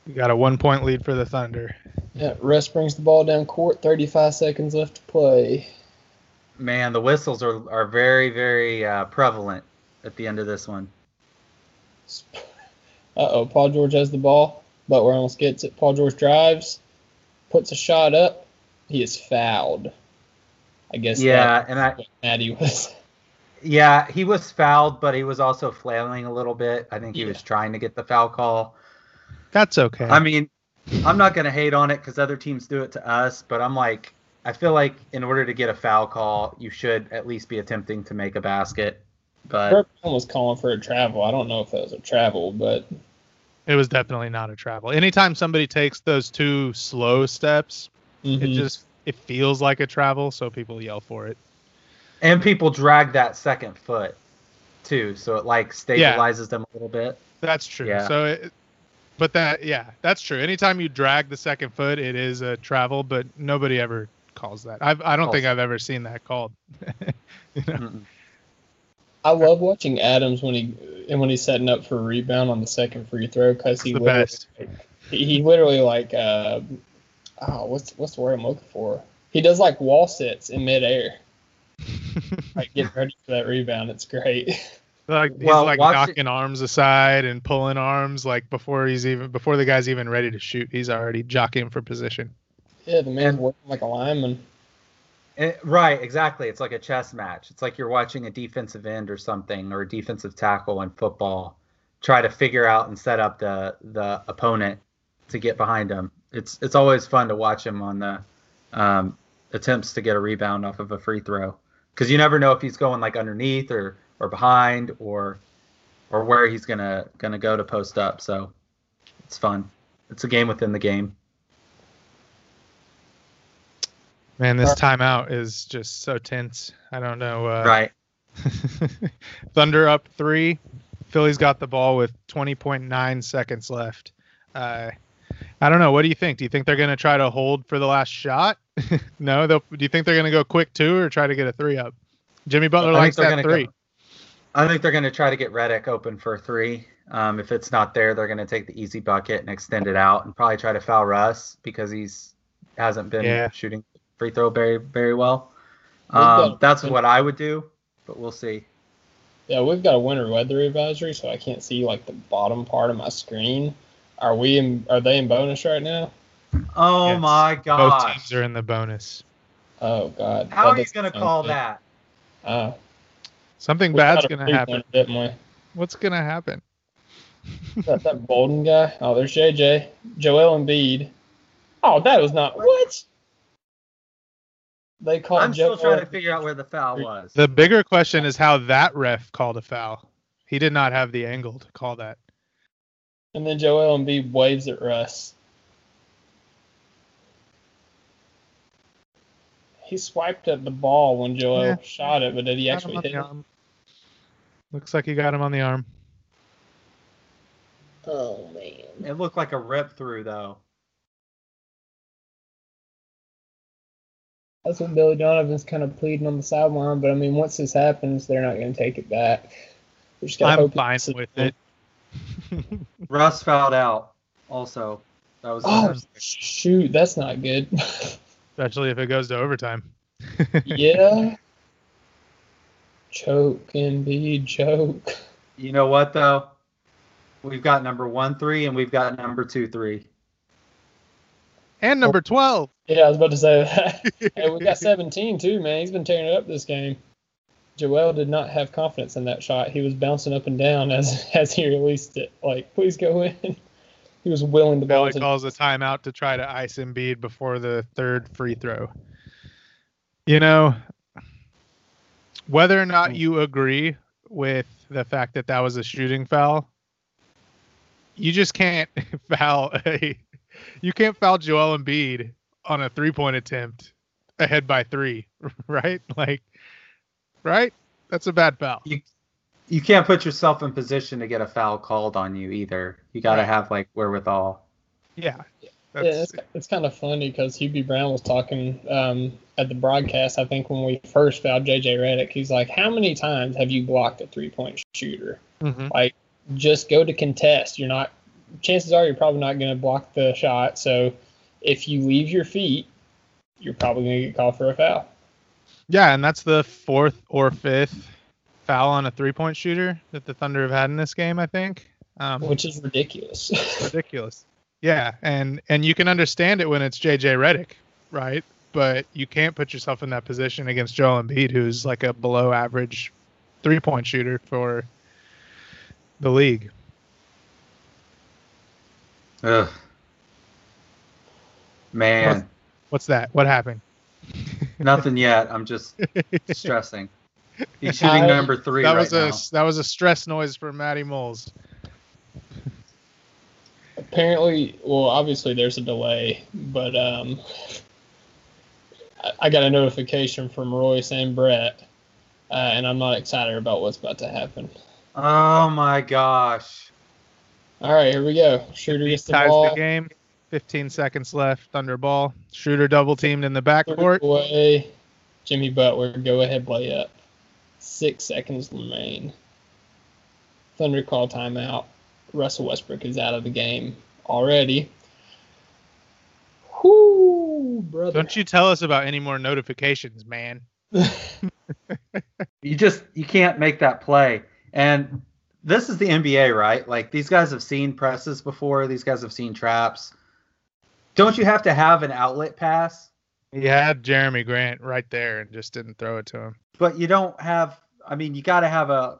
S1: We got a one point lead for the Thunder.
S2: Yeah, Russ brings the ball down court. 35 seconds left to play.
S3: Man, the whistles are are very very uh, prevalent at the end of this one.
S2: Uh oh, Paul George has the ball. Butler almost gets it. Paul George drives, puts a shot up. He is fouled. I guess
S3: Yeah, and I
S2: what Maddie was.
S3: Yeah, he was fouled, but he was also flailing a little bit. I think he
S2: Yeah.
S3: was trying to get the foul call.
S1: That's okay.
S3: I mean, I'm not going to hate on it because other teams do it to us, but I'm like, I feel like in order to get a foul call, you should at least be attempting to make a basket. But
S2: Burton was calling for a travel. I don't know if that was a travel, but
S1: it was definitely not a travel. Anytime somebody takes those two slow steps, it
S2: mhm.
S1: just it feels like a travel, so people yell for it.
S3: and people drag that second foot too, so it like stabilizes them a little bit.
S1: That's true.
S3: Yeah.
S1: So, it, but that yeah, that's true. Anytime you drag the second foot, it is a travel, but nobody ever calls that. I've, I don't think I've ever seen that called. You know?
S2: I love watching Adams when he and when he's setting up for a rebound on the second free throw because he
S1: the
S2: literally,
S1: best.
S2: he, he literally like uh, oh what's what's the word I'm looking for? He does like wall sits in midair, like getting ready for that rebound. It's great.
S1: like he's
S3: Well,
S1: like
S3: watch it-
S1: knocking arms aside and pulling arms like before he's even before the guy's even ready to shoot. He's already jockeying for position.
S2: Yeah, the man's working like a lineman.
S3: Eh, right, exactly. It's like a chess match. It's like you're watching a defensive end or something, or a defensive tackle in football, try to figure out and set up the the opponent to get behind him. It's it's always fun to watch him on the um, attempts to get a rebound off of a free throw because you never know if he's going like underneath or or behind or or where he's gonna gonna go to post up. So it's fun. it's a game within the game.
S1: Man, this timeout is just so tense. I don't know. Uh,
S3: right.
S1: Thunder up three. Philly's got the ball with 20.9 seconds left. Uh, I don't know. What do you think? Do you think they're going to try to hold for the last shot? no. Do you think they're going to go quick two or try to get a three up? Jimmy Butler
S3: I
S1: likes that three.
S3: go- I think they're going to try to get Redick open for three. Um, if it's not there, they're going to take the easy bucket and extend it out, and probably try to foul Russ because he's hasn't been
S1: Yeah.
S3: shooting free throw very very well. Um, that's what I would do, but we'll see.
S2: Yeah, we've got a winter weather advisory, so I can't see like the bottom part of my screen. Are we in? Are they in bonus right now?
S3: Oh
S1: Yes.
S3: my
S1: god!
S3: Both
S1: teams are in the bonus.
S2: Oh God.
S3: How are you going to call
S2: good.
S3: that?
S2: Uh,
S1: Something
S2: we
S1: bad's
S2: got a
S1: going to happen.
S2: didn't?
S1: What's going to happen?
S2: that, that Bolden guy. Oh, there's JJ. Joel Embiid. Oh, that was not what. They called.
S3: I'm still
S2: Joel-
S3: trying to figure out where the foul was.
S1: The bigger question is how that ref called a foul. He did not have the angle to call that.
S2: And then Joel Embiid waves at Russ. He swiped at the ball when Joel
S1: Yeah.
S2: shot it, but did he
S1: Got
S2: actually
S1: on
S2: hit
S1: the
S2: it?
S1: Looks like he got him on the arm.
S2: Oh man.
S3: It looked like a rip through though.
S2: That's what Billy Donovan's kind of pleading on the sideline, but I mean, once this happens, they're not going to take it back. Just
S1: I'm
S2: hope
S1: fine
S2: it's-
S1: with it.
S3: Russ fouled out. Also, that was.
S2: Oh shoot, that's not good.
S1: Especially if it goes to overtime.
S2: yeah. Choke, Embiid, choke.
S3: You know what though? We've got number one three and we've got number two three.
S1: And number 12.
S2: Yeah, I was about to say that. hey, we got 17 too, man. He's been tearing it up this game. Joel did not have confidence in that shot. He was bouncing up and down as as he released it. Like, please go in. He was willing to
S1: Billy
S2: bounce. it.
S1: calls a timeout to try to ice Embiid before the third free throw. You know, whether or not you agree with the fact that that was a shooting foul, you just can't foul a you can't foul Joel Embiid on a three-point attempt ahead by 3, right? Like right? That's a bad foul.
S3: You you can't put yourself in position to get a foul called on you either. You got to
S2: Right.
S3: have like wherewithal.
S1: Yeah.
S2: Yeah, it's, it's kind of funny because Hubie Brown was talking um, at the broadcast. I think when we first fouled JJ Redick, he's like, "How many times have you blocked a three-point shooter?
S1: Mhm.
S2: Like, just go to contest. You're not. Chances are you're probably not going to block the shot. So, if you leave your feet, you're probably going to get called for a foul.
S1: Yeah, and that's the fourth or fifth foul on a three-point shooter that the Thunder have had in this game. I think. Um,
S2: which is ridiculous.
S1: ridiculous. Yeah, and and you can understand it when it's JJ Redick, right? But you can't put yourself in that position against Joel Embiid, who's like a below-average three-point shooter for the league.
S3: Ugh. Man,
S1: What's that? What happened?
S3: nothing yet. I'm just stressing. He's shooting
S2: I-
S3: number three
S1: that
S3: right
S1: was a
S3: now.
S1: that was a stress noise for Matty Moles.
S2: Apparently, well, obviously there's a delay, but um, I, I got a notification from Royce and Brett, uh, and I'm not excited about what's about to happen.
S3: Oh my gosh.
S2: All right, here we go. Shooter gets the
S1: Ties
S2: ball.
S1: the game. 15 seconds left. Thunder ball. Shooter double teamed in the backcourt.
S2: Away. Jimmy Butler, go ahead layup. Six seconds remain. Thunder call timeout. Russell Westbrook is out of the game already. Whoo, brother.
S1: Don't you tell us about any more notifications, man.
S3: You just you can't make that play. And this is the NBA, right? Like these guys have seen presses before. These guys have seen traps. Don't you have to have an outlet pass?
S1: He had Jerami Grant right there and just didn't throw it to him.
S3: But you don't have. I mean, you got to have a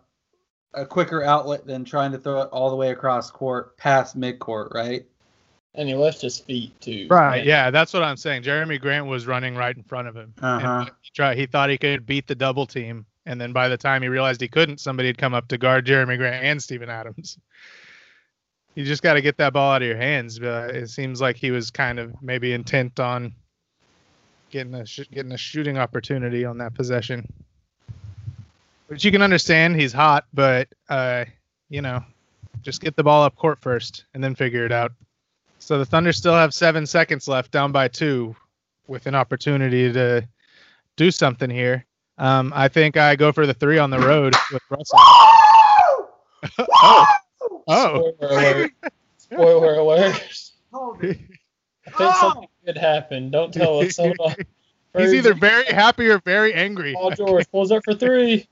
S3: a quicker outlet than trying to throw it all the way across court past midcourt, right?
S2: and he left his feet too.
S1: Right. Yeah, that's what I'm saying. Jerami Grant was running right in front of him.
S3: Uh-huh.
S1: And he, tried, he thought he could beat the double team, and then by the time he realized he couldn't, somebody had come up to guard Jerami Grant and Steven Adams. You just got to get that ball out of your hands. But it seems like he was kind of maybe intent on getting a sh- getting a shooting opportunity on that possession. Which you can understand, he's hot, but uh, you know, just get the ball up court first and then figure it out. So the Thunder still have seven seconds left, down by two, with an opportunity to do something here. Um, I think I go for the three on the road with Russell. oh, oh,
S2: Spoiler alert. Spoiler alert.
S3: Hold
S2: I think something good happened. Don't tell us. Hold
S1: he's either very happy or very angry.
S2: Paul George pulls up for three.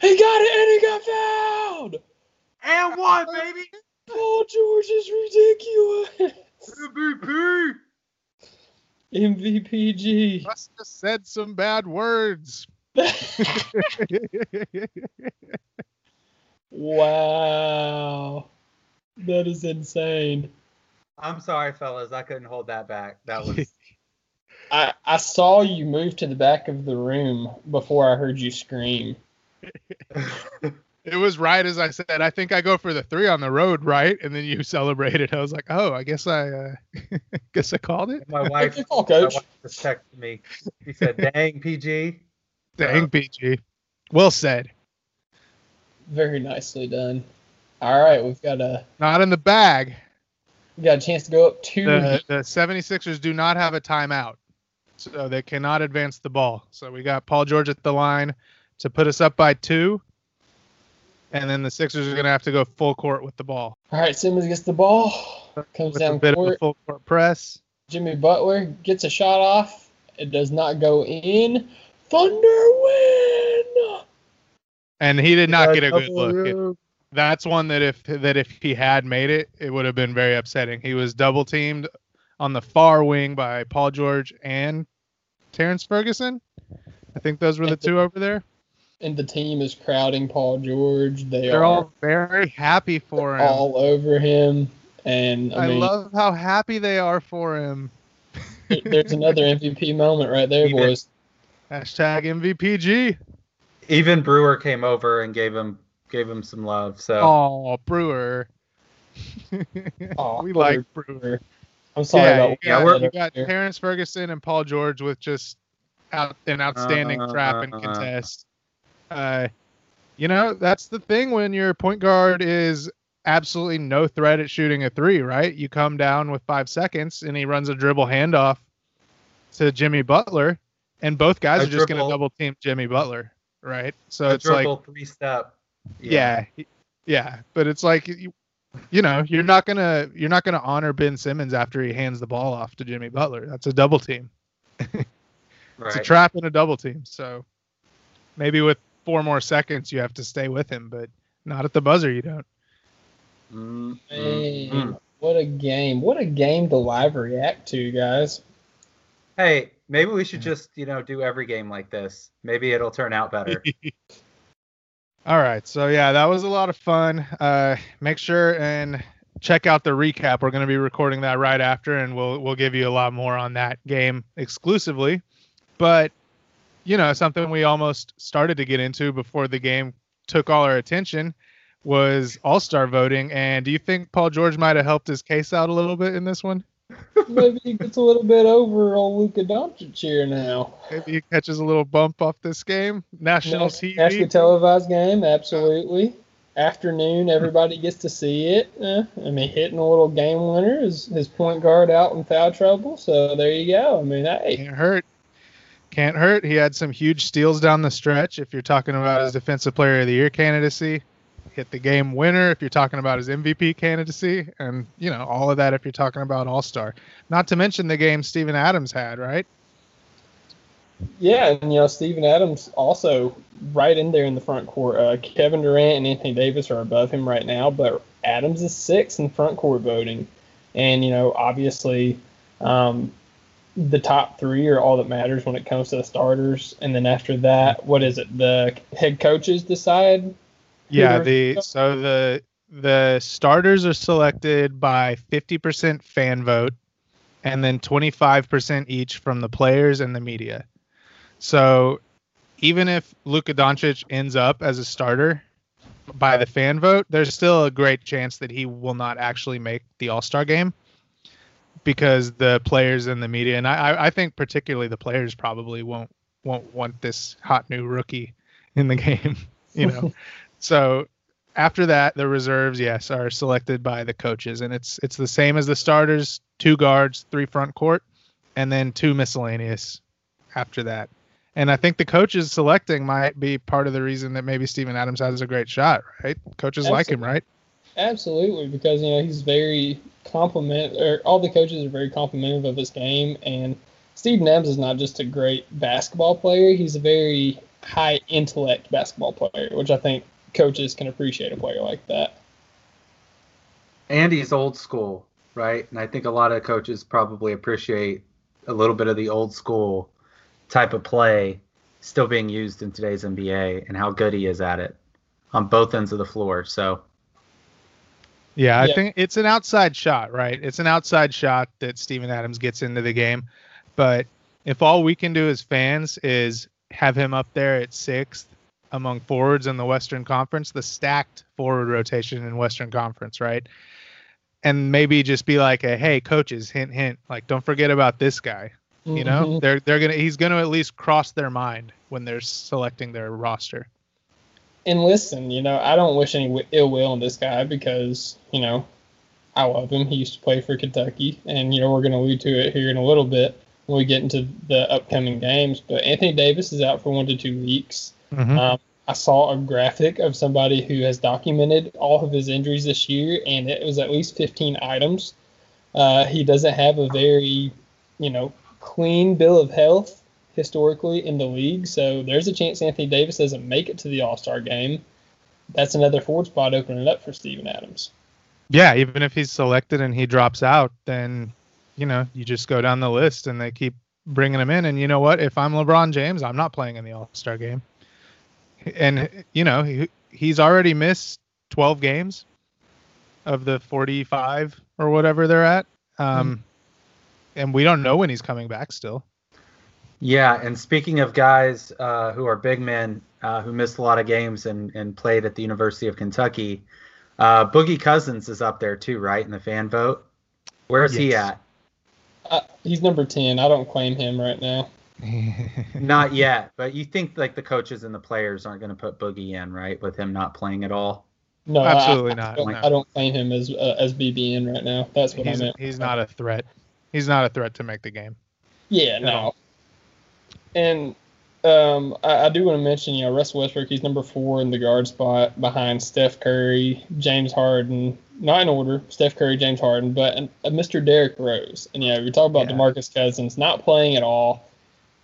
S2: He got it and he got fouled.
S3: And one, baby.
S2: Paul George is ridiculous.
S3: MVP.
S2: MVPG.
S1: Must have said some bad words.
S2: Wow. That is insane.
S3: I'm sorry, fellas. I couldn't hold that back. That was.
S2: I, I saw you move to the back of the room before I heard you scream.
S1: It was right as I said. I think I go for the three on the road, right? And then you celebrated. I was like, oh, I guess I, uh, guess I called it.
S3: My wife,
S2: Good call,
S3: my
S2: coach.
S3: wife just texted me. She said, "Dang, PG."
S1: Dang, uh, PG. Well said.
S2: Very nicely done. All right, we've got a
S1: Not in the bag.
S2: we got a chance to go up two.
S1: The, the 76ers do not have a timeout, so they cannot advance the ball. So we got Paul George at the line to put us up by two, and then the Sixers are going to have to go full court with the ball.
S2: All right, Simmons gets the ball, comes
S1: With a
S2: down
S1: bit of a full court press.
S2: Jimmy Butler gets a shot off. It does not go in. Thunder win.
S1: And he did not get a good look. It- that's one that if that if he had made it, it would have been very upsetting. He was double teamed on the far wing by Paul George and Terrance Ferguson. I think those were the two over there.
S2: And the team is crowding Paul George. They
S1: They're
S2: are
S1: all very happy for him.
S2: all over him. And I,
S1: I
S2: mean,
S1: love how happy they are for him.
S2: there's another MVP moment right there,
S3: Even-
S2: boys.
S1: Hashtag MVPG.
S3: Even Brewer came over and gave him gave him some love. So
S1: Oh, Brewer.
S2: Aw,
S1: we like Brewer.
S2: I'm sorry
S1: yeah,
S2: about
S1: you
S3: yeah,
S1: got,
S3: we're-
S1: you got Terrance Ferguson and Paul George with just out, an outstanding trap and
S3: Uh,
S1: contest. Uh, you know, that's the thing when your point guard is absolutely no threat at shooting a three, right? You come down with five seconds and he runs a dribble handoff to Jimmy Butler, and both guys
S3: A
S1: are just going to double team Jimmy Butler, right? So
S3: a
S1: it's like,
S3: dribble three step.
S1: yeah. yeah, but it's like you, you know, you're not gonna you're not gonna honor Ben Simmons after he hands the ball off to Jimmy Butler. That's a double team. It's a trap and a double team. So maybe with four more seconds you have to stay with him, but not at the buzzer you don't.
S3: Mm, mm, mm.
S2: what a game! What a game to live react to, guys.
S3: Hey, maybe we should just you know do every game like this. Maybe it'll turn out better.
S1: All right. So yeah, that was a lot of fun. Uh make sure and check out the recap. We're going to be recording that right after and we'll we'll give you a lot more on that game exclusively. But you know, something we almost started to get into before the game took all our attention was All-Star voting and do you think Paul George might have helped his case out a little bit in this one?
S2: Maybe he gets a little bit over on Luka Doncic here now.
S1: Maybe he catches a little bump off this game. National
S2: Nas-
S1: TV.
S2: Nationally televised game, absolutely. Afternoon, everybody gets to see it. Uh, I mean, hitting a little game winner is his point guard out in foul trouble. So there you go. I mean, hey,
S1: Can't hurt. Can't hurt. He had some huge steals down the stretch. If you're talking about his Defensive Player of the Year candidacy, hit the game winner. If you're talking about his MVP candidacy, and you know all of that. If you're talking about All Star, not to mention the game Steven Adams had, right?
S2: yeah, and you know, Steven Adams also right in there in the front court. Uh, Kevin Durant and Anthony Davis are above him right now, but Adams is six in front court voting, and you know, obviously, um, the top three are all that matters when it comes to the starters, and then after that, what is it? The head coaches decide.
S1: Yeah. The so the the starters are selected by 50% fan vote, and then 25% each from the players and the media. So even if Luka Doncic ends up as a starter, by the fan vote, there's still a great chance that he will not actually make the All Star game because the players and the media, and I, I think particularly the players probably won't won't want this hot new rookie in the game, you know. so after that, the reserves, yes, are selected by the coaches, and it's it's the same as the starters: two guards, three front court, and then two miscellaneous after that. And I think the coaches selecting might be part of the reason that maybe Steven Adams has a great shot, right? Coaches
S2: Absolutely.
S1: like him, right?
S2: Absolutely, because you know he's very compliment, or all the coaches are very complimentary of his game, and Steven Adams is not just a great basketball player; he's a very high intellect basketball player, which I think coaches can appreciate a player like that.
S3: And he's old school, right? And I think a lot of coaches probably appreciate a little bit of the old school type of play still being used in today's NBA and how good he is at it on both ends of the floor. So
S1: Yeah, I
S2: Yeah.
S1: think it's an outside shot, right? It's an outside shot that Steven Adams gets into the game. But if all we can do as fans is have him up there at sixth among forwards in the Western Conference, the stacked forward rotation in Western Conference, right? And maybe just be like, a, hey, coaches, hint, hint, like don't forget about this guy. You know,
S2: Mhm.
S1: they're they're gonna he's gonna at least cross their mind when they're selecting their roster.
S2: and listen, you know, I don't wish any ill will on this guy because, you know, I love him. He used to play for Kentucky, and, you know, we're going to allude to it here in a little bit when we get into the upcoming games. But Anthony Davis is out for one to two weeks.
S1: Mhm.
S2: Um, I saw a graphic of somebody who has documented all of his injuries this year, and it was at least 15 items. Uh, he doesn't have a very, you know, clean bill of health historically in the league, so there's a chance Anthony Davis doesn't make it to the All Star game. That's another forward spot opening up for Steven Adams.
S1: Yeah, even if he's selected and he drops out, then you know you just go down the list and they keep bringing him in. And you know what? If I'm LeBron James, I'm not playing in the All Star game. And you know he, he's already missed 12 games of the 45 or whatever they're at, um, and we don't know when he's coming back still.
S3: Yeah, and speaking of guys uh, who are big men uh, who missed a lot of games and, and played at the University of Kentucky, uh, Boogie Cousins is up there too, right, in the fan vote? Where's he at?
S2: Uh, he's number 10. I don't claim him right now.
S3: Not yet, but you think like the coaches and the players aren't going to put Boogie in, right, with him not playing at all?
S2: No,
S1: Absolutely
S2: I,
S1: not,
S2: I don't,
S1: no.
S2: I don't claim him as uh, as BBN right now. That's what
S1: he's
S2: I meant.
S1: he's not a threat. He's not a threat to make the game.
S2: Yeah, no.
S1: all.
S2: And um, I, I do want to mention, you know, Russell Westbrook. He's number four in the guard spot behind Steph Curry, James Harden. Not in order: Steph Curry, James Harden, but uh, Mr. Derrick Rose. And yeah, we talk about
S1: Yeah.
S2: DeMarcus Cousins not playing at all,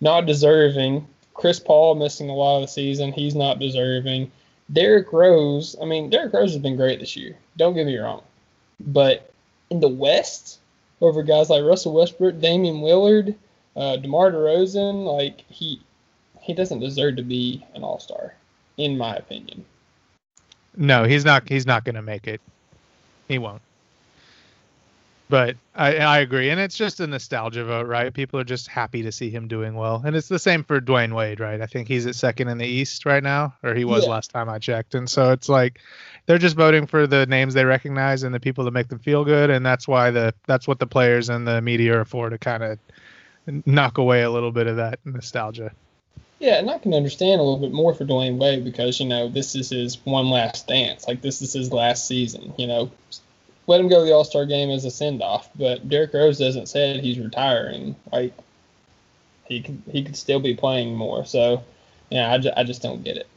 S2: not deserving. Chris Paul missing a lot of the season. He's not deserving. Derrick Rose. I mean, Derrick Rose has been great this year. Don't get me wrong, but in the West, over guys like Russell Westbrook, Damian Lillard, uh, DeMar DeRozan, like he he doesn't deserve to be an All Star, in my opinion.
S1: No, he's not. He's not going to make it. He won't. But I, I agree, and it's just a nostalgia vote, right? People are just happy to see him doing well, and it's the same for Dwyane Wade, right? I think he's at second in the East right now, or he was
S2: Yeah.
S1: last time I checked, and so it's like they're just voting for the names they recognize and the people that make them feel good, and that's why the that's what the players and the media are for to kind of knock away a little bit of that nostalgia.
S2: Yeah, and I can understand a little bit more for Dwyane Wade because you know this is his one last dance. Like this is his last season. You know, let him go to the All Star game as a send off. But Derrick Rose doesn't say he's retiring. Like he could he could still be playing more. So yeah, I, ju- I just don't get it.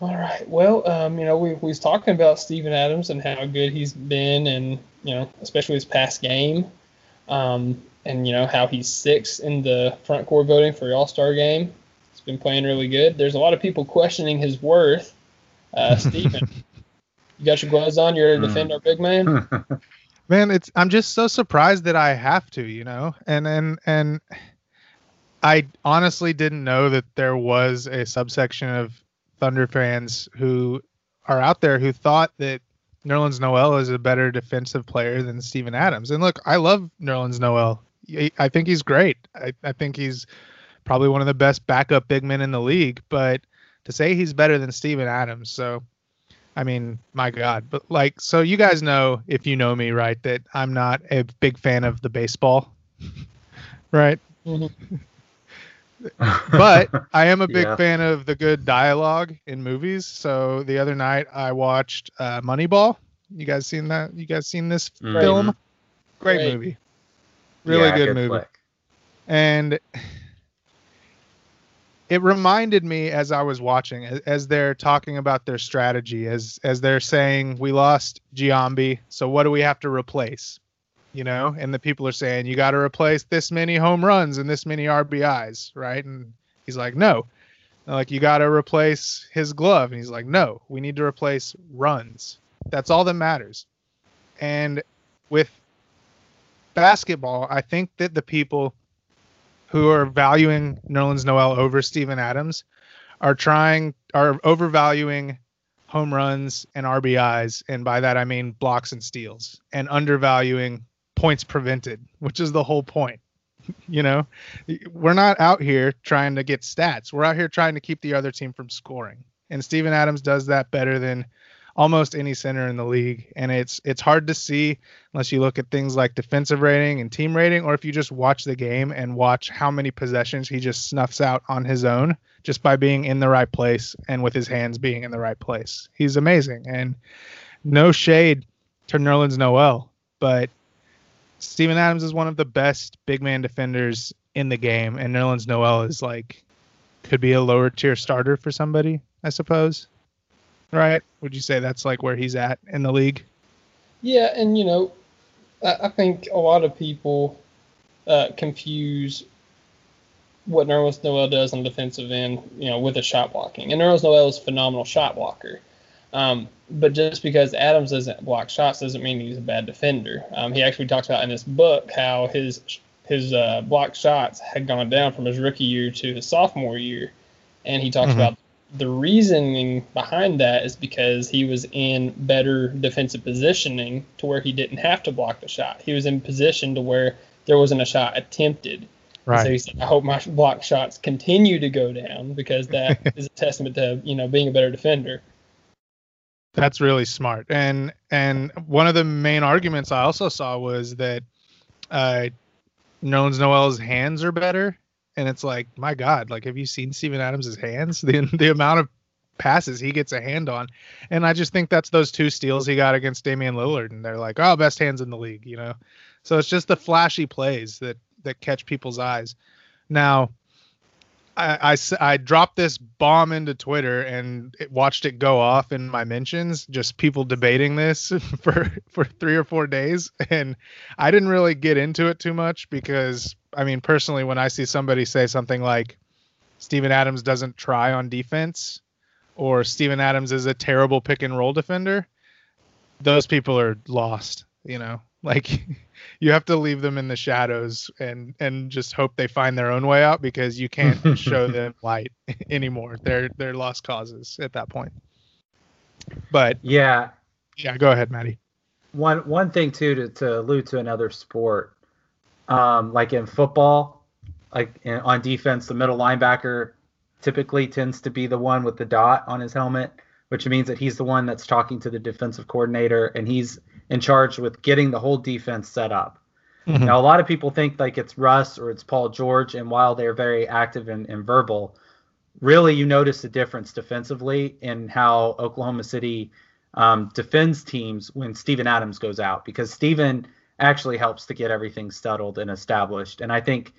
S2: All right. Well, um, you know, we, we was talking about Steven Adams and how good he's been, and you know, especially his past game, um, and you know how he's six in the front court voting for the All Star game. He's been playing really good. There's a lot of people questioning his worth. Uh, Steven, you got your gloves on. You're ready to defend hmm. our big man?
S1: man it's i'm just so surprised that i have to you know and and and i honestly didn't know that there was a subsection of thunder fans who are out there who thought that Nerlens Noel is a better defensive player than Steven Adams. And look, I love Nerlens Noel. I I think he's great. I, I think he's probably one of the best backup big men in the league. But to say he's better than Steven Adams. So, I mean, my God. But like, so you guys know, if you know me, right, that I'm not a big fan of the baseball, right?
S2: Mm-hmm.
S1: but I am a big
S3: Yeah.
S1: fan of the good dialogue in movies. So the other night I watched uh, Moneyball. You guys seen that? You guys seen this
S3: Mhm.
S1: film? Great,
S2: Great.
S1: movie. Really
S3: Yeah,
S1: good, movie.
S3: flick.
S1: And it reminded me as I was watching, as, they're talking about their strategy, as as they're saying we lost Giambi, so what do we have to replace? You know, and the people are saying you got to replace this many home runs and this many RBIs, right? And he's like, no. Like you got to replace his glove, and he's like, no, we need to replace runs. That's all that matters. And with basketball, I think that the people who are valuing Nerlens Noel over Steven Adams are trying are overvaluing home runs and RBIs, and by that I mean blocks and steals, and undervaluing points prevented, which is the whole point. you know, we're not out here trying to get stats. We're out here trying to keep the other team from scoring. And Steven Adams does that better than almost any center in the league. And it's it's hard to see unless you look at things like defensive rating and team rating, or if you just watch the game and watch how many possessions he just snuffs out on his own just by being in the right place and with his hands being in the right place. He's amazing. And no shade to Nerlens Noel, but Steven Adams is one of the best big man defenders in the game, and Nerlens Noel is like could be a lower tier starter for somebody, I suppose. Right? Would you say that's like where he's at in the league?
S2: Yeah, and you know, I, I think a lot of people uh, confuse what Nerlens Noel does on the defensive end, you know, with a shot blocking. And Nerlens Noel is a phenomenal shot blocker. Um, but just because Adams doesn't block shots doesn't mean he's a bad defender. Um, he actually talks about in this book how his his uh, blocked shots had gone down from his rookie year to his sophomore year, and he talks
S1: Mhm.
S2: about the reasoning behind that is because he was in better defensive positioning to where he didn't have to block the shot. He was in position to where there wasn't a shot attempted. And So he said, I hope my block shots continue to go down because that is a testament to, you know, being a better defender.
S1: That's really smart. And and one of the main arguments I also saw was that uh Nerlens Noel's hands are better. And it's like, my God, like have you seen Steven Adams' hands? The the amount of passes he gets a hand on. And I just think that's those two steals he got against Damian Lillard. And they're like, oh, best hands in the league, you know? So it's just the flashy plays that that catch people's eyes. Now, I, I I dropped this bomb into Twitter and it, watched it go off in my mentions. Just people debating this for for three or four days, and I didn't really get into it too much because I mean, personally, when I see somebody say something like Steven Adams doesn't try on defense, or Steven Adams is a terrible pick and roll defender, those people are lost. You know, like you have to leave them in the shadows and and just hope they find their own way out because you can't show them light anymore. They're they're lost causes at that point. But
S3: Yeah,
S1: yeah, go ahead, Maddie.
S3: one one thing too to, to allude to another sport, um, like in football, like in, on defense, the middle linebacker typically tends to be the one with the dot on his helmet, which means that he's the one that's talking to the defensive coordinator and he's in charged with getting the whole defense set up.
S1: Mhm.
S3: Now, a lot of people think like it's Russ or it's Paul George, and while they're very active and, and verbal, really you notice the difference defensively in how Oklahoma City um, defends teams when Steven Adams goes out because Steven actually helps to get everything settled and established. And I think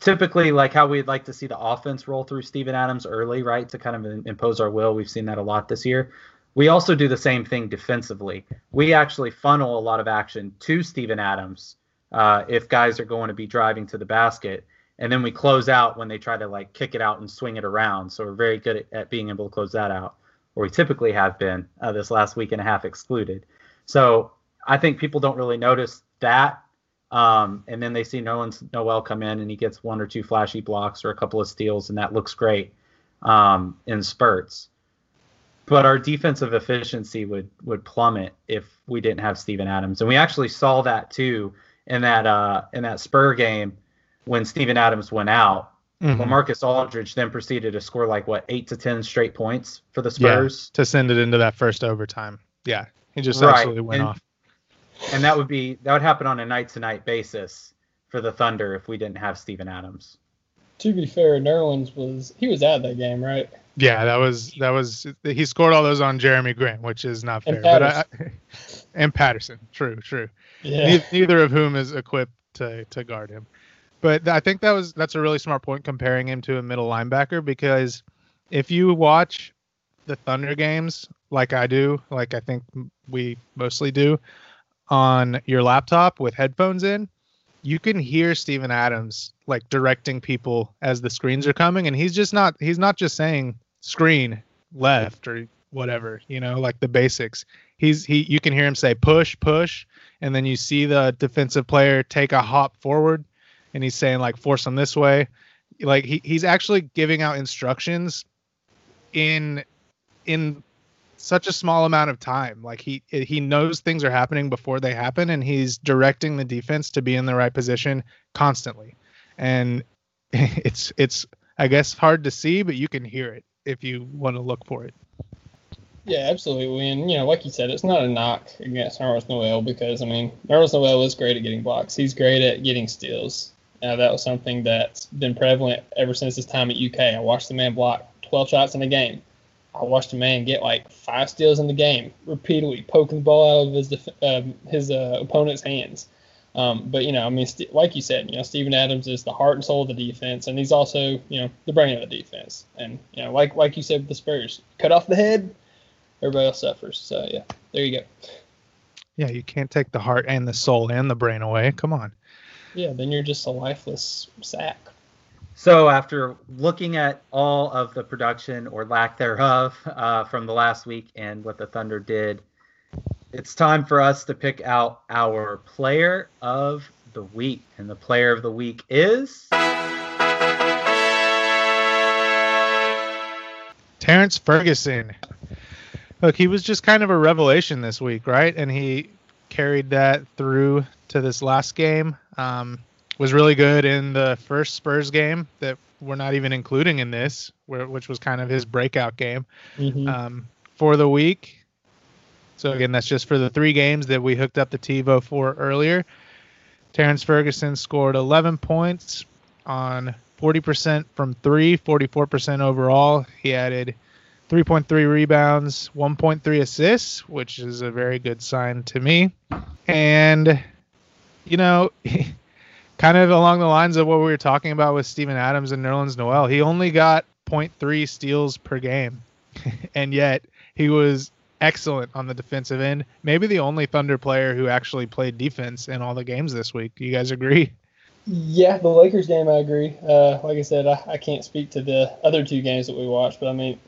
S3: typically, like how we'd like to see the offense roll through Steven Adams early, right, to kind of impose our will. We've seen that a lot this year. We also do the same thing defensively. We actually funnel a lot of action to Steven Adams uh, if guys are going to be driving to the basket. And then we close out when they try to like kick it out and swing it around. So we're very good at, at being able to close that out, or we typically have been uh, this last week and a half excluded. So I think people don't really notice that. Um, and then they see Nerlens Noel come in and he gets one or two flashy blocks or a couple of steals, and that looks great um, in spurts. But our defensive efficiency would would plummet if we didn't have Steven Adams, and we actually saw that too in that uh, in that Spur game when Steven Adams went out.
S1: Mhm.
S3: LaMarcus Aldridge then proceeded to score like what eight to ten straight points for the
S1: Yeah.
S3: Spurs,
S1: to send it into that first overtime. Yeah, he just
S3: Right,
S1: absolutely went
S3: and-
S1: off.
S3: and that would be that would happen on a night to night basis for the Thunder if we didn't have Steven Adams.
S2: To be fair, Nerlens was he was out of that game, right?
S1: Yeah, that was that was he scored all those on Jerami Grant, which is not fair.
S2: And
S1: But I, and Patterson, true, true.
S2: Yeah.
S1: Neith- Neither of whom is equipped to to guard him. But I think that was that's a really smart point comparing him to a middle linebacker because if you watch the Thunder games like I do, like I think we mostly do on your laptop with headphones in, you can hear Steven Adams like directing people as the screens are coming and he's just not he's not just saying screen left or whatever, you know, like the basics. He's he you can hear him say push, push, and then you see the defensive player take a hop forward and he's saying like force them this way. Like he, he's actually giving out instructions in in such a small amount of time. Like he he knows things are happening before they happen and he's directing the defense to be in the right position constantly. And it's it's I guess hard to see, but you can hear it if you want to look for it.
S2: Yeah, absolutely. And, you know, like you said, it's not a knock against Nerlens Noel because, I mean, Nerlens Noel is great at getting blocks. He's great at getting steals. Now, that was something that's been prevalent ever since his time at UK. I watched the man block 12 shots in a game. I watched a man get like five steals in the game, repeatedly poking the ball out of his def- um, his uh, opponent's hands. Um, but you know, I mean, st- like you said, you know, Steven Adams is the heart and soul of the defense, and he's also, you know, the brain of the defense. And you know, like like you said with the Spurs, cut off the head, everybody else suffers. So yeah, there you go.
S1: Yeah, you can't take the heart and the soul and the brain away. Come on.
S2: Yeah, then you're just a lifeless sack.
S3: So after looking at all of the production or lack thereof uh, from the last week and what the Thunder did, it's time for us to pick out our player of the week. And the player of the week is
S1: Terrance Ferguson. Look, he was just kind of a revelation this week, right? And he carried that through to this last game. Um, was really good in the first Spurs game that we're not even including in this, where, which was kind of his breakout game
S2: Mm-hmm.
S1: um, for the week. So again, that's just for the three games that we hooked up the TiVo for earlier. Terrance Ferguson scored 11 points on 40% from three, 44% overall. He added 3.3 rebounds, 1.3 assists, which is a very good sign to me. And, you know, kind of along the lines of what we were talking about with Steven Adams and Nerlens Noel, he only got 0.3 steals per game. and yet he was excellent on the defensive end. Maybe the only Thunder player who actually played defense in all the games this week. Do you guys agree?
S2: Yeah, the Lakers game, I agree. Uh, like I said, I, I can't speak to the other two games that we watched, but I mean,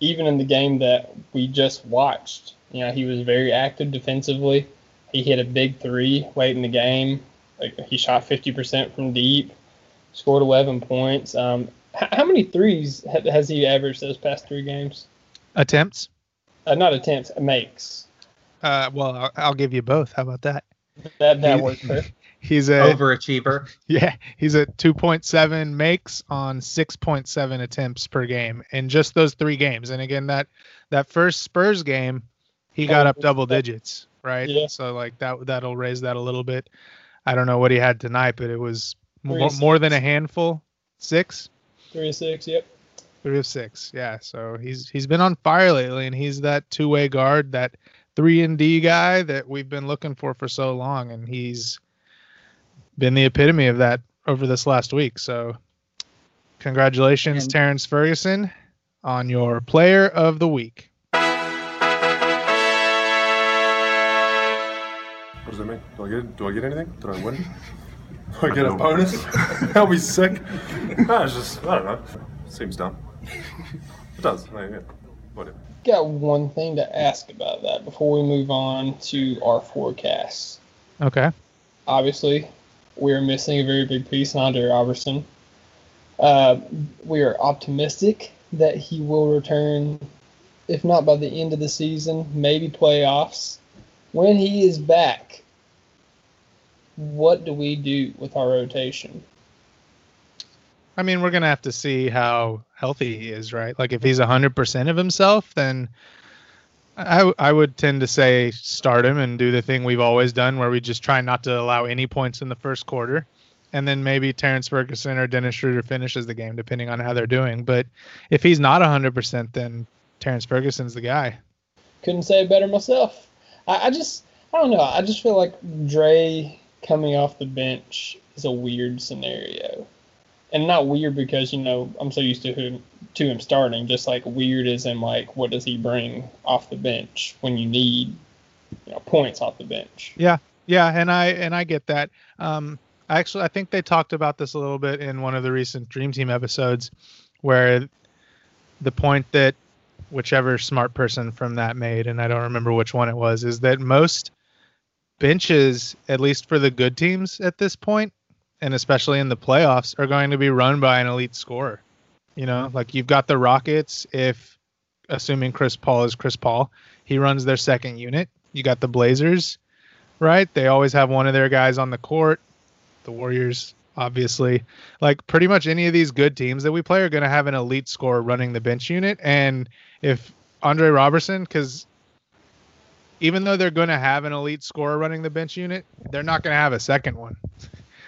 S2: even in the game that we just watched, you know, he was very active defensively. He hit a big three late in the game. Like he shot 50% from deep, scored 11 points. Um, h- how many threes ha- has he averaged those past three games?
S1: Attempts?
S2: Uh, not attempts, makes.
S1: Uh, well, I'll, I'll give you both. How about that?
S2: That that
S1: He-
S2: worked perfect.
S1: He's a
S3: overachiever.
S1: yeah, he's at 2.7 makes on 6.7 attempts per game in just those three games. And again, that that first Spurs game, he got up double digits, right?
S2: Yeah.
S1: So like that that'll raise that a little bit. I don't know what he had tonight, but it was
S2: Three
S1: more, more than a handful. Six,
S2: Three of six, yep.
S1: Three of six. Yeah. So he's he's been on fire lately, and he's that two way guard, that three and D guy that we've been looking for for so long, and he's been the epitome of that over this last week. So, congratulations,
S3: And-
S1: Terrance Ferguson, on your player of the week.
S4: What does that mean? Do I get do I get anything? Did I win? Do I get a bonus? I'll be sick. No, it's just I don't know. Seems dumb. It does. I yeah. Whatever.
S2: Got one thing to ask about that before we move on to our forecasts.
S1: Okay.
S2: obviously, we're missing a very big piece in Andre Robertson. Uh, we are optimistic that he will return, if not by the end of the season, maybe playoffs. When he is back, what do we do with our rotation?
S1: I mean, we're gonna have to see how healthy he is, right? Like if he's hundred percent of himself, then I I would tend to say start him and do the thing we've always done, where we just try not to allow any points in the first quarter, and then maybe Terrance Ferguson or Dennis Schroeder finishes the game, depending on how they're doing. But if he's not hundred percent, then Terrance Ferguson's the guy.
S2: Couldn't say better myself. I, I just I don't know. I just feel like Dre coming off the bench is a weird scenario and not weird because you know I'm so used to him to him starting. Just like weird is in like what does he bring off the bench when you need you know points off the bench.
S1: Yeah, yeah, and I and I get that. Um, I actually, I think they talked about this a little bit in one of the recent Dream Team episodes, where the point that whichever smart person from that made, and I don't remember which one it was, is that most benches, at least for the good teams at this point, and especially in the playoffs, are going to be run by an elite scorer. You know, mm-hmm. like you've got the Rockets, if assuming Chris Paul is Chris Paul, he runs their second unit. You got the Blazers, right? They always have one of their guys on the court. The Warriors, obviously. Like pretty much any of these good teams that we play are going to have an elite scorer running the bench unit. And if Andre Roberson, because even though they're going to have an elite scorer running the bench unit, they're not going to have a second one.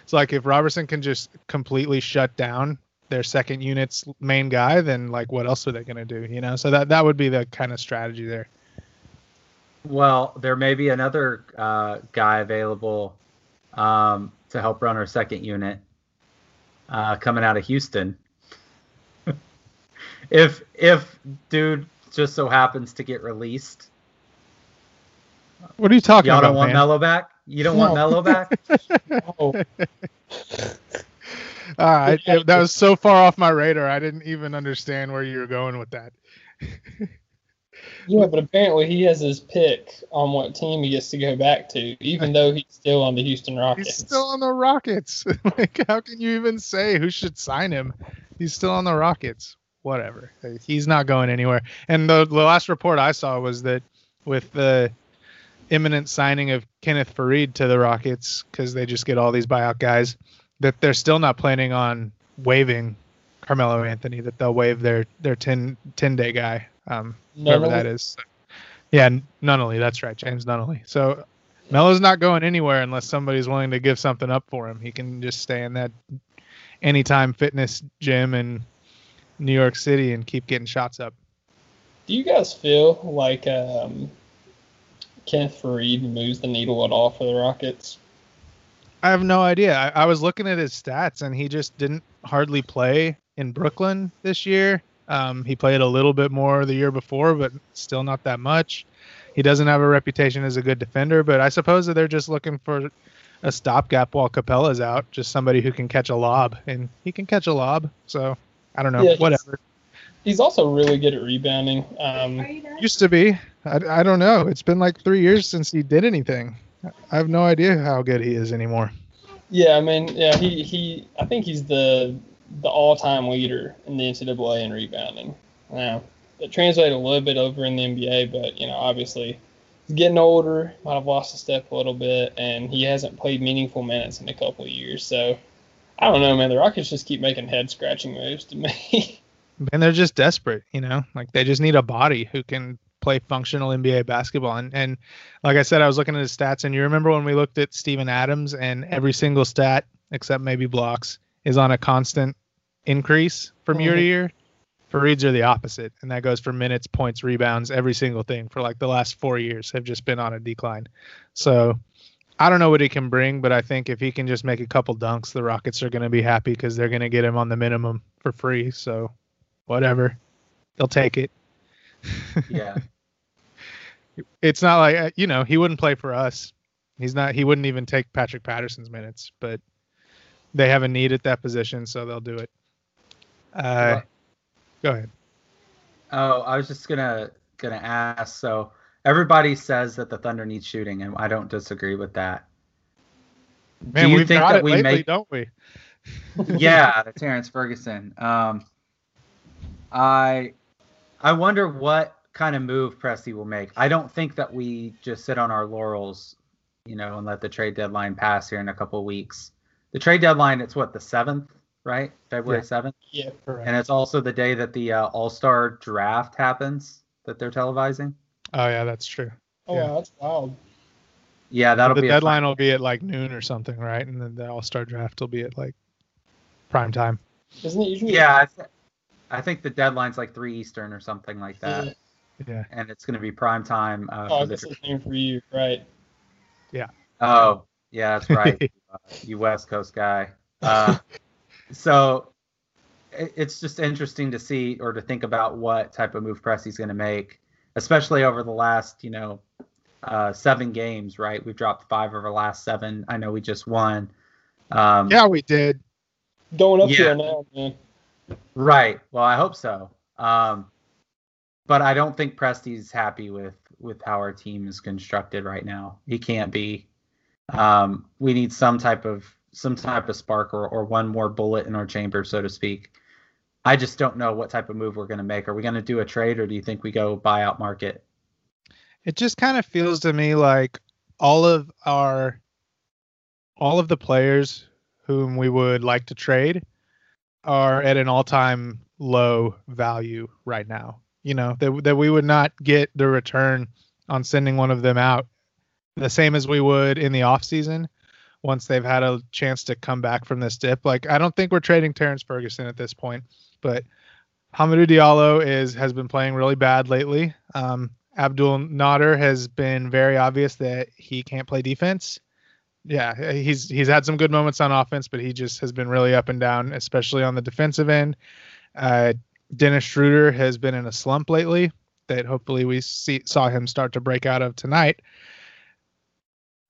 S1: It's like if Roberson can just completely shut down their second unit's main guy, then like what else are they going to do? You know, so that that would be the kind of strategy there.
S3: Well, there may be another uh, guy available um, to help run our second unit uh, coming out of Houston. if if dude just so happens to get released,
S1: what are you talking
S3: y'all
S1: about?
S3: don't want
S1: man?
S3: Melo back. You don't want
S2: No.
S3: Melo back.
S2: Oh,
S1: All right, it- that was so far off my radar. I didn't even understand where you were going with that.
S2: yeah, but apparently he has his pick on what team he gets to go back to, even though he's still on the Houston Rockets.
S1: He's still on the Rockets. like, how can you even say who should sign him? He's still on the Rockets. Whatever. He's not going anywhere. And the, the last report I saw was that with the imminent signing of Kenneth Faried to the Rockets, because they just get all these buyout guys, that they're still not planning on waiving Carmelo Anthony. That they'll waive their their 10, 10 day guy, um, whoever that is. Yeah, Nunnally. That's right, James Nunnally. So Melo's not going anywhere unless somebody's willing to give something up for him. He can just stay in that anytime fitness gym in New York City and keep getting shots up.
S2: Do you guys feel like um, Kenneth Faried moves the needle at all for the Rockets?
S1: I have no idea. I, I was looking at his stats and he just didn't hardly play in Brooklyn this year. Um, he played a little bit more the year before, but still not that much. He doesn't have a reputation as a good defender, but I suppose that they're just looking for a stopgap while Capela's out, just somebody who can catch a lob, and he can catch a lob. So I don't know,
S2: Yeah,
S1: whatever.
S2: He's also really good at rebounding. Um,
S1: Used to be. I, I don't know. It's been like three years since he did anything. I have no idea how good he is anymore.
S2: yeah, I mean, yeah, he, he I think he's the the all time leader in the NCAA in rebounding. Now, it translated a little bit over in the NBA, but you know, obviously, he's getting older, might have lost a step a little bit, and he hasn't played meaningful minutes in a couple of years. So, I don't know, man. The Rockets just keep making head scratching moves to me.
S1: and they're just desperate, you know, like they just need a body who can play functional NBA basketball. And and like I said, I was looking at his stats, and you remember when we looked at Steven Adams, and every single stat except maybe blocks is on a constant increase from year to
S2: Mhm.
S1: year. Faried's are the opposite, and that goes for minutes, points, rebounds, every single thing for like the last four years have just been on a decline. So I don't know what he can bring, but I think if he can just make a couple dunks, the Rockets are going to be happy because they're going to get him on the minimum for free. So whatever, they'll take it.
S3: yeah.
S1: It's not like uh, you know he wouldn't play for us. He's not. He wouldn't even take Patrick Patterson's minutes, but they have a need at that position, so they'll do it. Uh, go ahead.
S3: Oh, I was just gonna gonna ask. So everybody says that the Thunder needs shooting, and I don't disagree with that.
S1: Man,
S3: Do you
S1: we've
S3: think
S1: got
S3: that
S1: it
S3: we
S1: lately,
S3: make?
S1: don't we?
S3: yeah, Terrance Ferguson. Um, I I wonder what kind of move Presti will make. I don't think that we just sit on our laurels, you know, and let the trade deadline pass here in a couple of weeks. The trade deadline, it's what the seventh right? February
S1: Yeah.
S3: seventh,
S2: Yeah.
S1: Correct.
S3: and it's also the day that the uh, All Star Draft happens that they're televising.
S1: oh yeah, that's true.
S2: Oh
S1: Yeah.
S2: wow, that's wild.
S3: Yeah, that'll
S1: the
S3: be a
S1: deadline will be at like noon or something, right? And then the All Star draft will be at like prime time.
S2: Isn't it usually?
S3: Yeah, I, th- I think the deadline's like three Eastern or something like that,
S2: Yeah.
S1: Yeah.
S3: and it's going to be prime time. Uh,
S2: Oh, I
S3: for the
S2: guess it's for you, right? Yeah.
S3: Oh, yeah, that's right. uh, you West Coast guy. Uh, so it, it's just interesting to see or to think about what type of move Presti's going to make, especially over the last, you know, uh, seven games, right? We've dropped five of our last seven. I know we just won. Um,
S1: Yeah, we did.
S2: Going up
S3: Yeah.
S2: here now, man.
S3: Right. Well, I hope so. Um, but I don't think Presti's happy with with how our team is constructed right now. He can't be. Um, we need some type of some type of spark or, or one more bullet in our chamber, so to speak. I just don't know what type of move we're going to make. Are we going to do a trade, or do you think we go buyout market?
S1: It just kind of feels to me like all of our all of the players whom we would like to trade are at an all-time low value right now. You know, that that we would not get the return on sending one of them out the same as we would in the off season once they've had a chance to come back from this dip. Like I don't think we're trading Terrance Ferguson at this point, but Hamidou Diallo is has been playing really bad lately. Um, Abdel Nader has been very obvious that he can't play defense. Yeah, he's he's had some good moments on offense, but he just has been really up and down, especially on the defensive end. Uh, Dennis Schroeder has been in a slump lately that hopefully we see, saw him start to break out of tonight.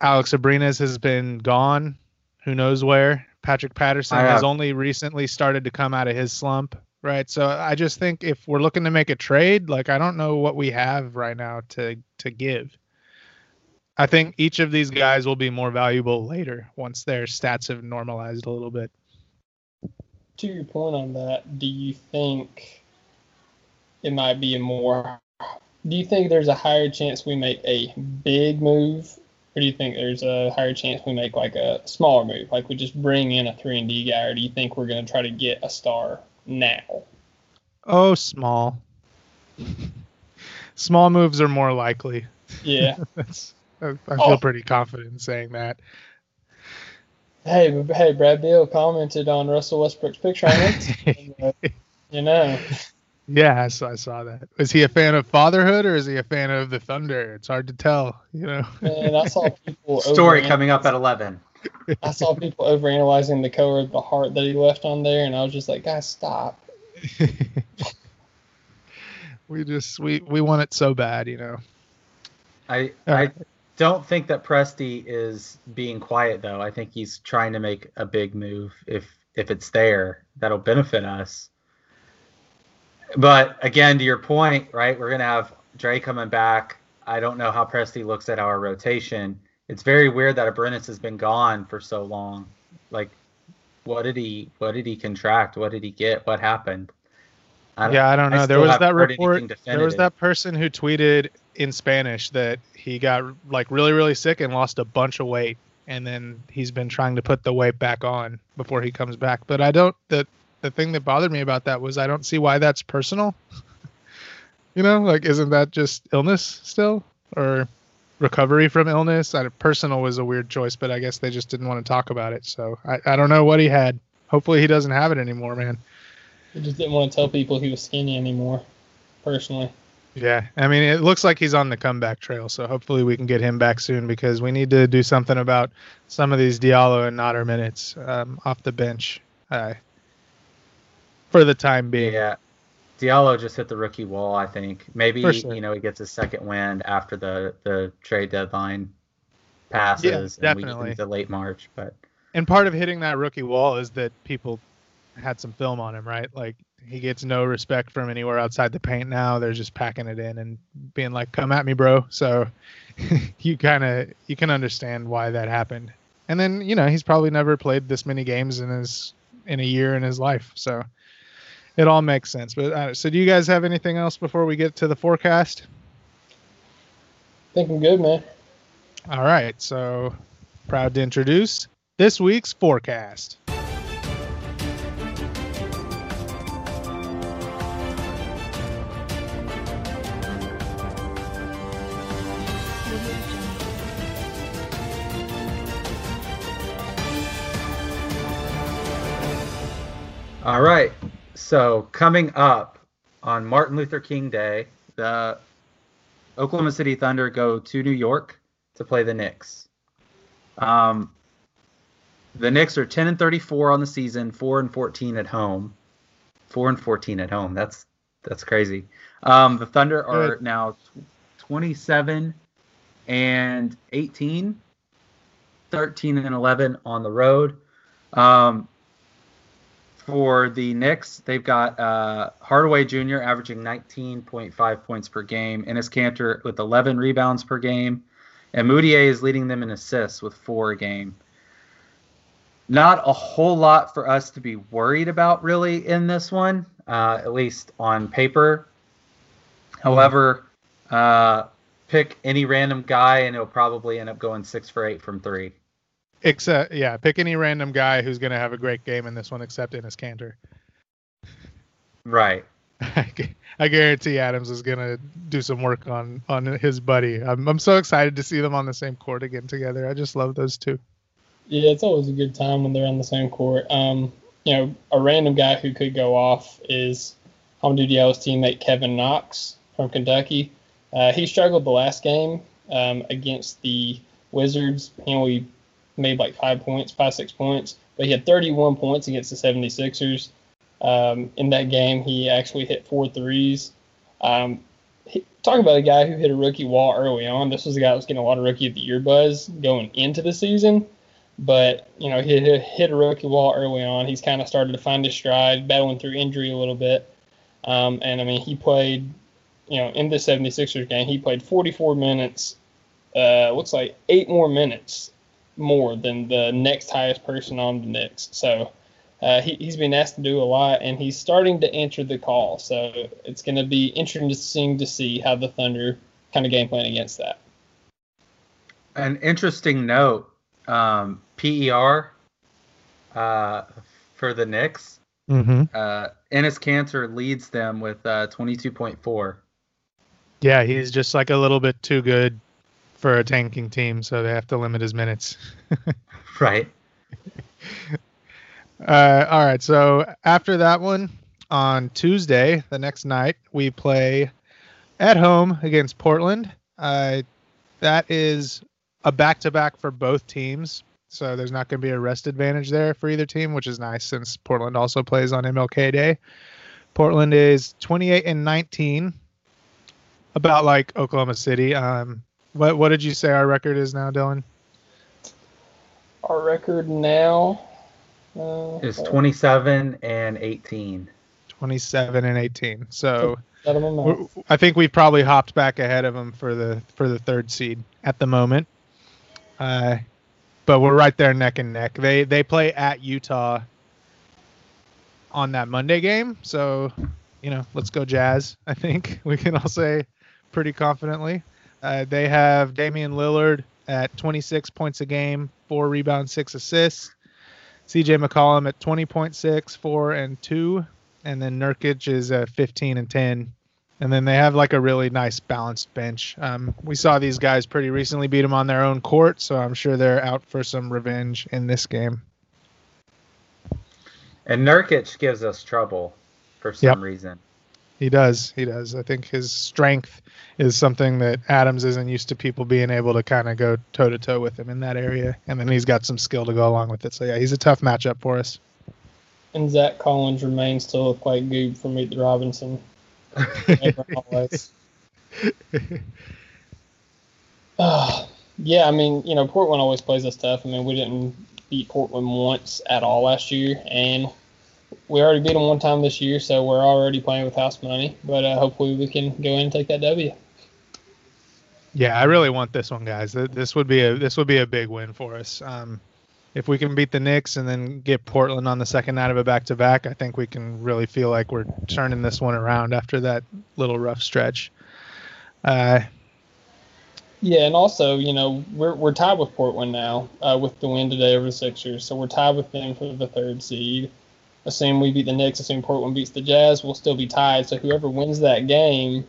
S1: Alex Abrines has been gone, who knows where. Patrick Patterson has only recently started to come out of his slump, right? So I just think if we're looking to make a trade, like I don't know what we have right now to to give. I think each of these guys will be more valuable later once their stats have normalized a little bit.
S2: To your point on that, do you think it might be a more? Do you think there's a higher chance we make a big move, or do you think there's a higher chance we make like a smaller move, like we just bring in a three and D guy, or do you think we're going to try to get a star now?
S1: Oh, small. Small moves are more likely.
S2: Yeah.
S1: That's I, I feel
S2: Oh.
S1: pretty confident in saying that.
S2: hey, hey, Brad Beal commented on Russell Westbrook's picture on it. you know,
S1: Yeah, I saw, I saw that. Was he a fan of fatherhood or is he a fan of the Thunder? It's hard to tell, you know.
S2: and I saw people
S3: Story coming up at eleven.
S2: I saw people overanalyzing the color of the heart that he left on there, and I was just like, guys, stop.
S1: we just we we want it so bad, you know.
S3: I I
S1: right.
S3: Don't think that Presti is being quiet though. I think he's trying to make a big move if if it's there that'll benefit us. But again, to your point, right? We're gonna have Dre coming back. I don't know how Presti looks at our rotation. It's very weird that Abrines has been gone for so long. Like, what did he? What did he contract? What did he get? What happened? I
S1: yeah, I don't know. there was that report. There was that person who tweeted in Spanish that he got like really really sick and lost a bunch of weight, and then he's been trying to put the weight back on before he comes back. But I don't. The the thing that bothered me about that was I don't see why that's personal. you know, like isn't that just illness still or recovery from illness? I, personal was a weird choice, but I guess they just didn't want to talk about it. So I, I don't know what he had. Hopefully he doesn't have it anymore, man.
S2: He just didn't want to tell people he was skinny anymore, personally.
S1: Yeah, I mean, it looks like he's on the comeback trail, so hopefully we can get him back soon because we need to do something about some of these Diallo and Nader minutes um, off the bench uh, for the time being.
S3: Yeah. Diallo just hit the rookie wall, I think. Maybe
S1: sure.
S3: you know he gets a second wind after the the trade deadline passes and we get
S1: definitely.
S3: into late March. But
S1: And part of hitting that rookie wall is that people had some film on him, right? Like he gets no respect from anywhere outside the paint now. They're just packing it in and being like, "Come at me, bro." So you kind of you can understand why that happened. And then you know he's probably never played this many games in his in a year in his life, so it all makes sense. But uh, so, do you guys have anything else before we get to the forecast?
S2: think I'm good, man.
S1: All right, so proud to introduce this week's forecast.
S3: All right. So coming up on Martin Luther King Day, the Oklahoma City Thunder go to New York to play the Knicks. Um, the Knicks are 10 and 34 on the season, 4 and 14 at home. 4 and 14 at home. That's that's crazy. Um, the Thunder are now 27 and 18, 13 and 11 on the road. Um, for the Knicks, they've got uh, Hardaway Jr. averaging 19.5 points per game, Enes Kanter with 11 rebounds per game, and Mudiay is leading them in assists with four a game. Not a whole lot for us to be worried about really in this one, uh, at least on paper. However, uh, pick any random guy and he'll probably end up going six for eight from three.
S1: Except, yeah, pick any random guy who's going to have a great game in this one, except Enes Kanter.
S3: Right.
S1: I guarantee Adams is going to do some work on on his buddy. I'm I'm so excited to see them on the same court again together. I just love those two.
S2: Yeah, it's always a good time when they're on the same court. Um, you know, a random guy who could go off is Hamidou Diallo's teammate Kevin Knox from Kentucky. Uh, he struggled the last game um, against the Wizards. He only made like five points, five, six points, but he had 31 points against the 76ers. Um, in that game, he actually hit four threes. Um, he, talking about a guy who hit a rookie wall early on, this was a guy that was getting a lot of rookie of the year buzz going into the season. But, you know, he hit, hit a rookie wall early on. He's kind of started to find his stride, battling through injury a little bit. Um, and, I mean, he played, you know, in the 76ers game, he played 44 minutes, uh, looks like eight more minutes more than the next highest person on the Knicks. So uh, he, he's been asked to do a lot, and he's starting to answer the call. So it's going to be interesting to see how the Thunder kind of game plan against that.
S3: An interesting note um, PER uh, for the Knicks.
S1: Mm-hmm.
S3: Uh, Enes Kanter leads them with uh, 22.4.
S1: Yeah, he's just like a little bit too good for a tanking team, so they have to limit his minutes.
S3: Right.
S1: Uh, all right. So after that one, on Tuesday, the next night, we play at home against Portland. Uh, that is a back-to-back for both teams, so there's not going to be a rest advantage there for either team, which is nice since Portland also plays on MLK Day. Portland is 28 and 19, about like Oklahoma City. Um, what what did you say our record is now, Dylan?
S2: Our record now uh,
S3: Is 27 and 18.
S1: 27 and 18. So.
S2: out of my mouth.
S1: We're- I think we've probably hopped back ahead of them for the for the third seed at the moment. Uh, but we're right there neck and neck. They they play at Utah on that Monday game, so you know, let's go Jazz. I think we can all say pretty confidently. Uh, they have Damian Lillard at 26 points a game, four rebounds, six assists. CJ McCollum at 20.6, four and two, and then Nurkic is at 15 and 10. And then they have like a really nice balanced bench. Um, we saw these guys pretty recently beat them on their own court, so I'm sure they're out for some revenge in this game.
S3: And Nurkic gives us trouble for some
S1: Yep.
S3: reason.
S1: He does. He does. I think his strength is something that Adams isn't used to people being able to kind of go toe to toe with him in that area. And then he's got some skill to go along with it. So yeah, he's a tough matchup for us.
S2: And Zach Collins remains to look like Goob from Meet the Robinson. Always. Uh, yeah, I mean, you know, Portland always plays us tough. I mean, we didn't beat Portland once at all last year, and we already beat them one time this year, so we're already playing with house money. But uh, hopefully, we can go in and take that W.
S1: Yeah, I really want this one, guys. This would be a this would be a big win for us. Um, if we can beat the Knicks and then get Portland on the second night of a back to back, I think we can really feel like we're turning this one around after that little rough stretch. Uh,
S2: Yeah, and also, you know, we're we're tied with Portland now uh, with the win today over the Sixers, so we're tied with them for the third seed. Assume we beat the Knicks, assume Portland beats the Jazz, we'll still be tied. So whoever wins that game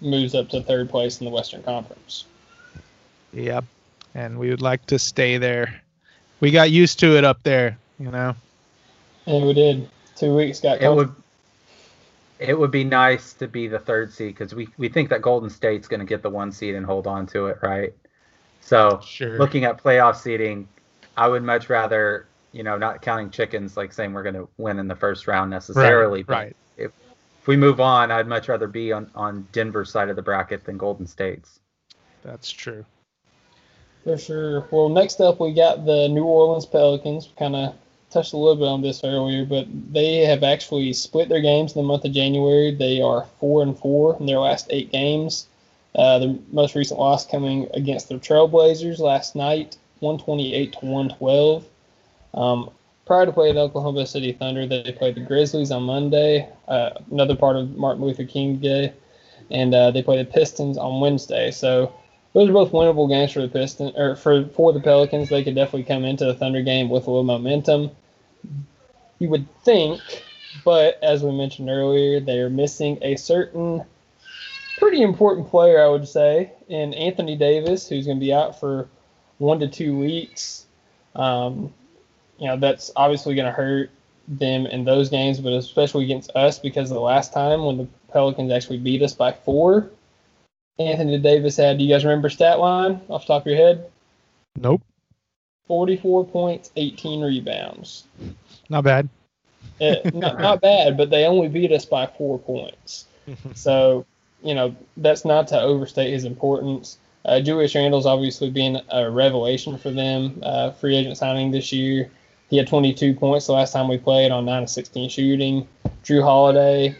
S2: moves up to third place in the Western Conference.
S1: Yep. And we would like to stay there. We got used to it up there, you know.
S2: And we did. two weeks got
S3: it would it would be nice to be the third seed because we, we think that Golden State's going to get the one seed and hold on to it, right? So
S1: Sure.
S3: looking at playoff seeding, I would much rather, you know, not counting chickens, like saying we're going to win in the first round necessarily. but
S1: right.
S3: If, if we move on, I'd much rather be on, on Denver's side of the bracket than Golden State's.
S1: That's true.
S2: For sure. Well, next up we got the New Orleans Pelicans. Kind of touched a little bit on this earlier, but they have actually split their games in the month of January. They are four and four in their last eight games. Uh, the most recent loss coming against the Trailblazers last night, 128 to 112. Um, prior to playing Oklahoma City Thunder, they played the Grizzlies on Monday, uh, another part of Martin Luther King Day, and uh, they played the Pistons on Wednesday. So those are both winnable games for the Pistons or for for the Pelicans. They could definitely come into the Thunder game with a little momentum. You would think, but as we mentioned earlier, they are missing a certain pretty important player, I would say, in Anthony Davis, who's going to be out for one to two weeks. Um, you know, that's obviously going to hurt them in those games, but especially against us because the last time when the Pelicans actually beat us by four, Anthony Davis had, do you guys remember stat line off the top of your head?
S1: Nope.
S2: 44 points, 18 rebounds.
S1: Not bad.
S2: Uh, not, not bad, but they only beat us by four points. So, you know, that's not to overstate his importance. Uh, Julius Randle's obviously been a revelation for them, uh, free agent signing this year. He had 22 points the last time we played on 9 of 16 shooting. Jrue Holiday,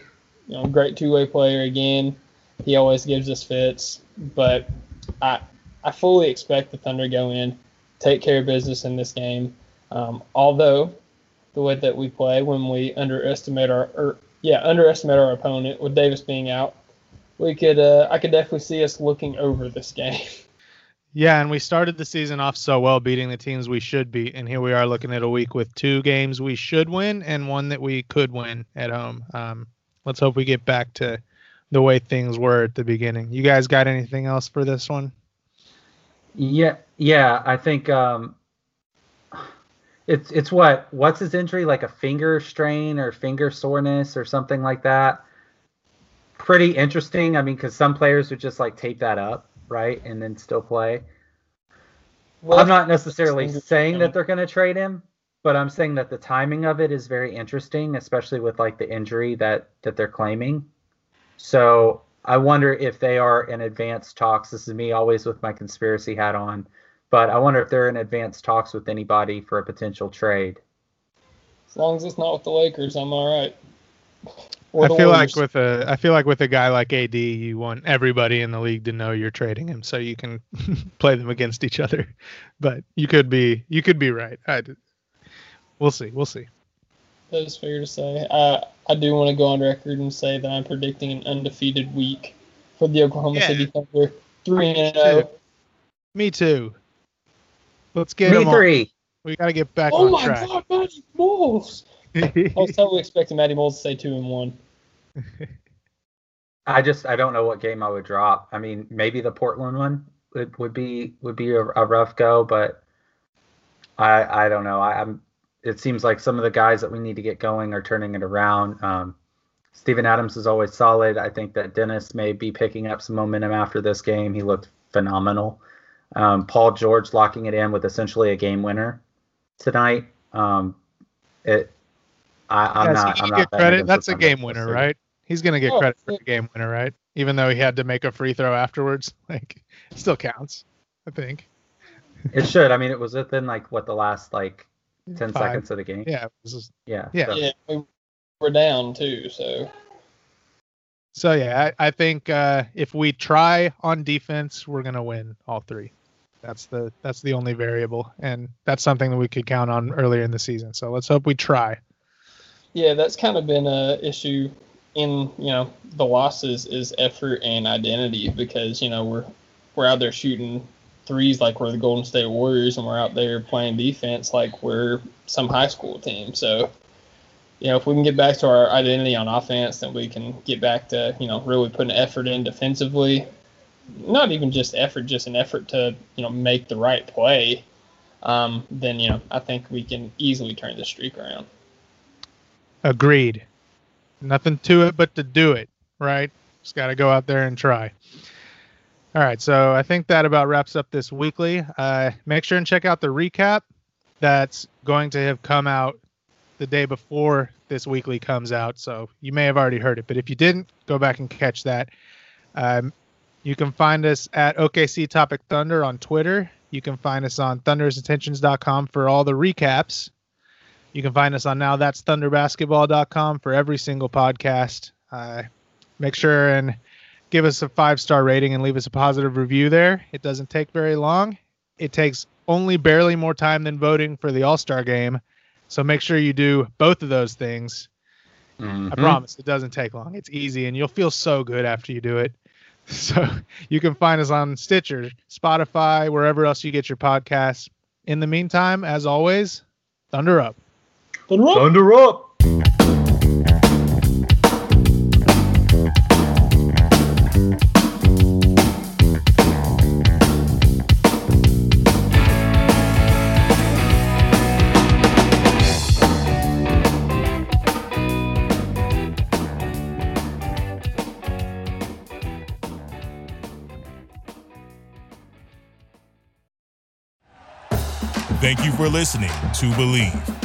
S2: you know, great two way player again. He always gives us fits, but I I fully expect the Thunder to go in, take care of business in this game. Um, although the way that we play when we underestimate our or yeah underestimate our opponent with Davis being out, we could uh, I could definitely see us looking over this game.
S1: Yeah, and we started the season off so well, beating the teams we should beat, and here we are looking at a week with two games we should win and one that we could win at home. Um, let's hope we get back to the way things were at the beginning. You guys got anything else for this one?
S3: Yeah, yeah, I think um, it's it's what what's his injury like a finger strain or finger soreness or something like that. Pretty interesting. I mean, because some players would just like tape that up, right, and then still play. Well, I'm not necessarily saying that they're going to trade him, but I'm saying that the timing of it is very interesting, especially with like the injury that that they're claiming. So I wonder if they are in advanced talks. This is me always with my conspiracy hat on, but I wonder if they're in advanced talks with anybody for a potential trade.
S2: As long as it's not with the Lakers, I'm all right. Or
S1: I
S2: the
S1: feel
S2: Warriors.
S1: like with a I feel like with a guy like AD, you want everybody in the league to know you're trading him, so you can play them against each other. But you could be you could be right. I, we'll see. We'll see.
S2: That is fair to say. Uh, I do want to go on record and say that I'm predicting an undefeated week for the Oklahoma
S1: Yeah.
S2: City Thunder. Three and
S1: too.
S2: zero.
S1: Me too. Let's get
S3: Me
S1: him on.
S3: three.
S1: We got to get back
S2: Oh
S1: on
S2: my
S1: track.
S2: God, Magic Bulls! I was totally expecting Matty Moles to say two and one.
S3: I just I don't know what game I would drop. I mean, maybe the Portland one would, would be would be a, a rough go, but I I don't know. I, I'm. It seems like some of the guys that we need to get going are turning it around. Um, Steven Adams is always solid. I think that Dennis may be picking up some momentum after this game. He looked phenomenal. Um, Paul George locking it in with essentially a game winner tonight. Um, it. I, I'm
S1: Yes,
S3: not. I'm not
S1: get credit. That's a game winner, right? He's gonna get
S2: Oh,
S1: credit for
S2: yeah.
S1: the game winner, right? Even though he had to make a free throw afterwards, like it still counts. I think.
S3: It should. I mean, it was within like what the last like ten
S1: Five.
S3: seconds of the game.
S1: Yeah. it was just-
S3: Yeah.
S1: Yeah.
S3: so-
S2: Yeah, we were down too. So
S1: So yeah, I, I think uh, if we try on defense, we're gonna win all three. That's the that's the only variable, and that's something that we could count on earlier in the season. So let's hope we try.
S2: yeah, that's kind of been a issue in you know the losses is effort and identity because you know we're we're out there shooting threes like we're the Golden State Warriors and we're out there playing defense like we're some high school team. So you know if we can get back to our identity on offense, then we can get back to you know really putting effort in defensively. Not even just effort, just an effort to you know make the right play. Um, then you know I think we can easily turn the streak around.
S1: Agreed. Nothing to it but to do it, right? Just got to go out there and try. All right, so I think that about wraps up this weekly. Uh, make sure and check out the recap that's going to have come out the day before this weekly comes out. So you may have already heard it, but if you didn't, go back and catch that. Um, you can find us at OKC Topic Thunder on Twitter. You can find us on thundersintentions.com for all the recaps. You can find us on now that's thunderbasketball.com for every single podcast. Uh, make sure and give us a five star rating and leave us a positive review there. It doesn't take very long. It takes only barely more time than voting for the All Star game. So make sure you do both of those things.
S3: Mhm.
S1: I promise it doesn't take long. It's easy and you'll feel so good after you do it. So you can find us on Stitcher, Spotify, wherever else you get your podcasts. In the meantime, as always, thunder up.
S3: Thunder up.
S5: Thank you for listening to Bleav.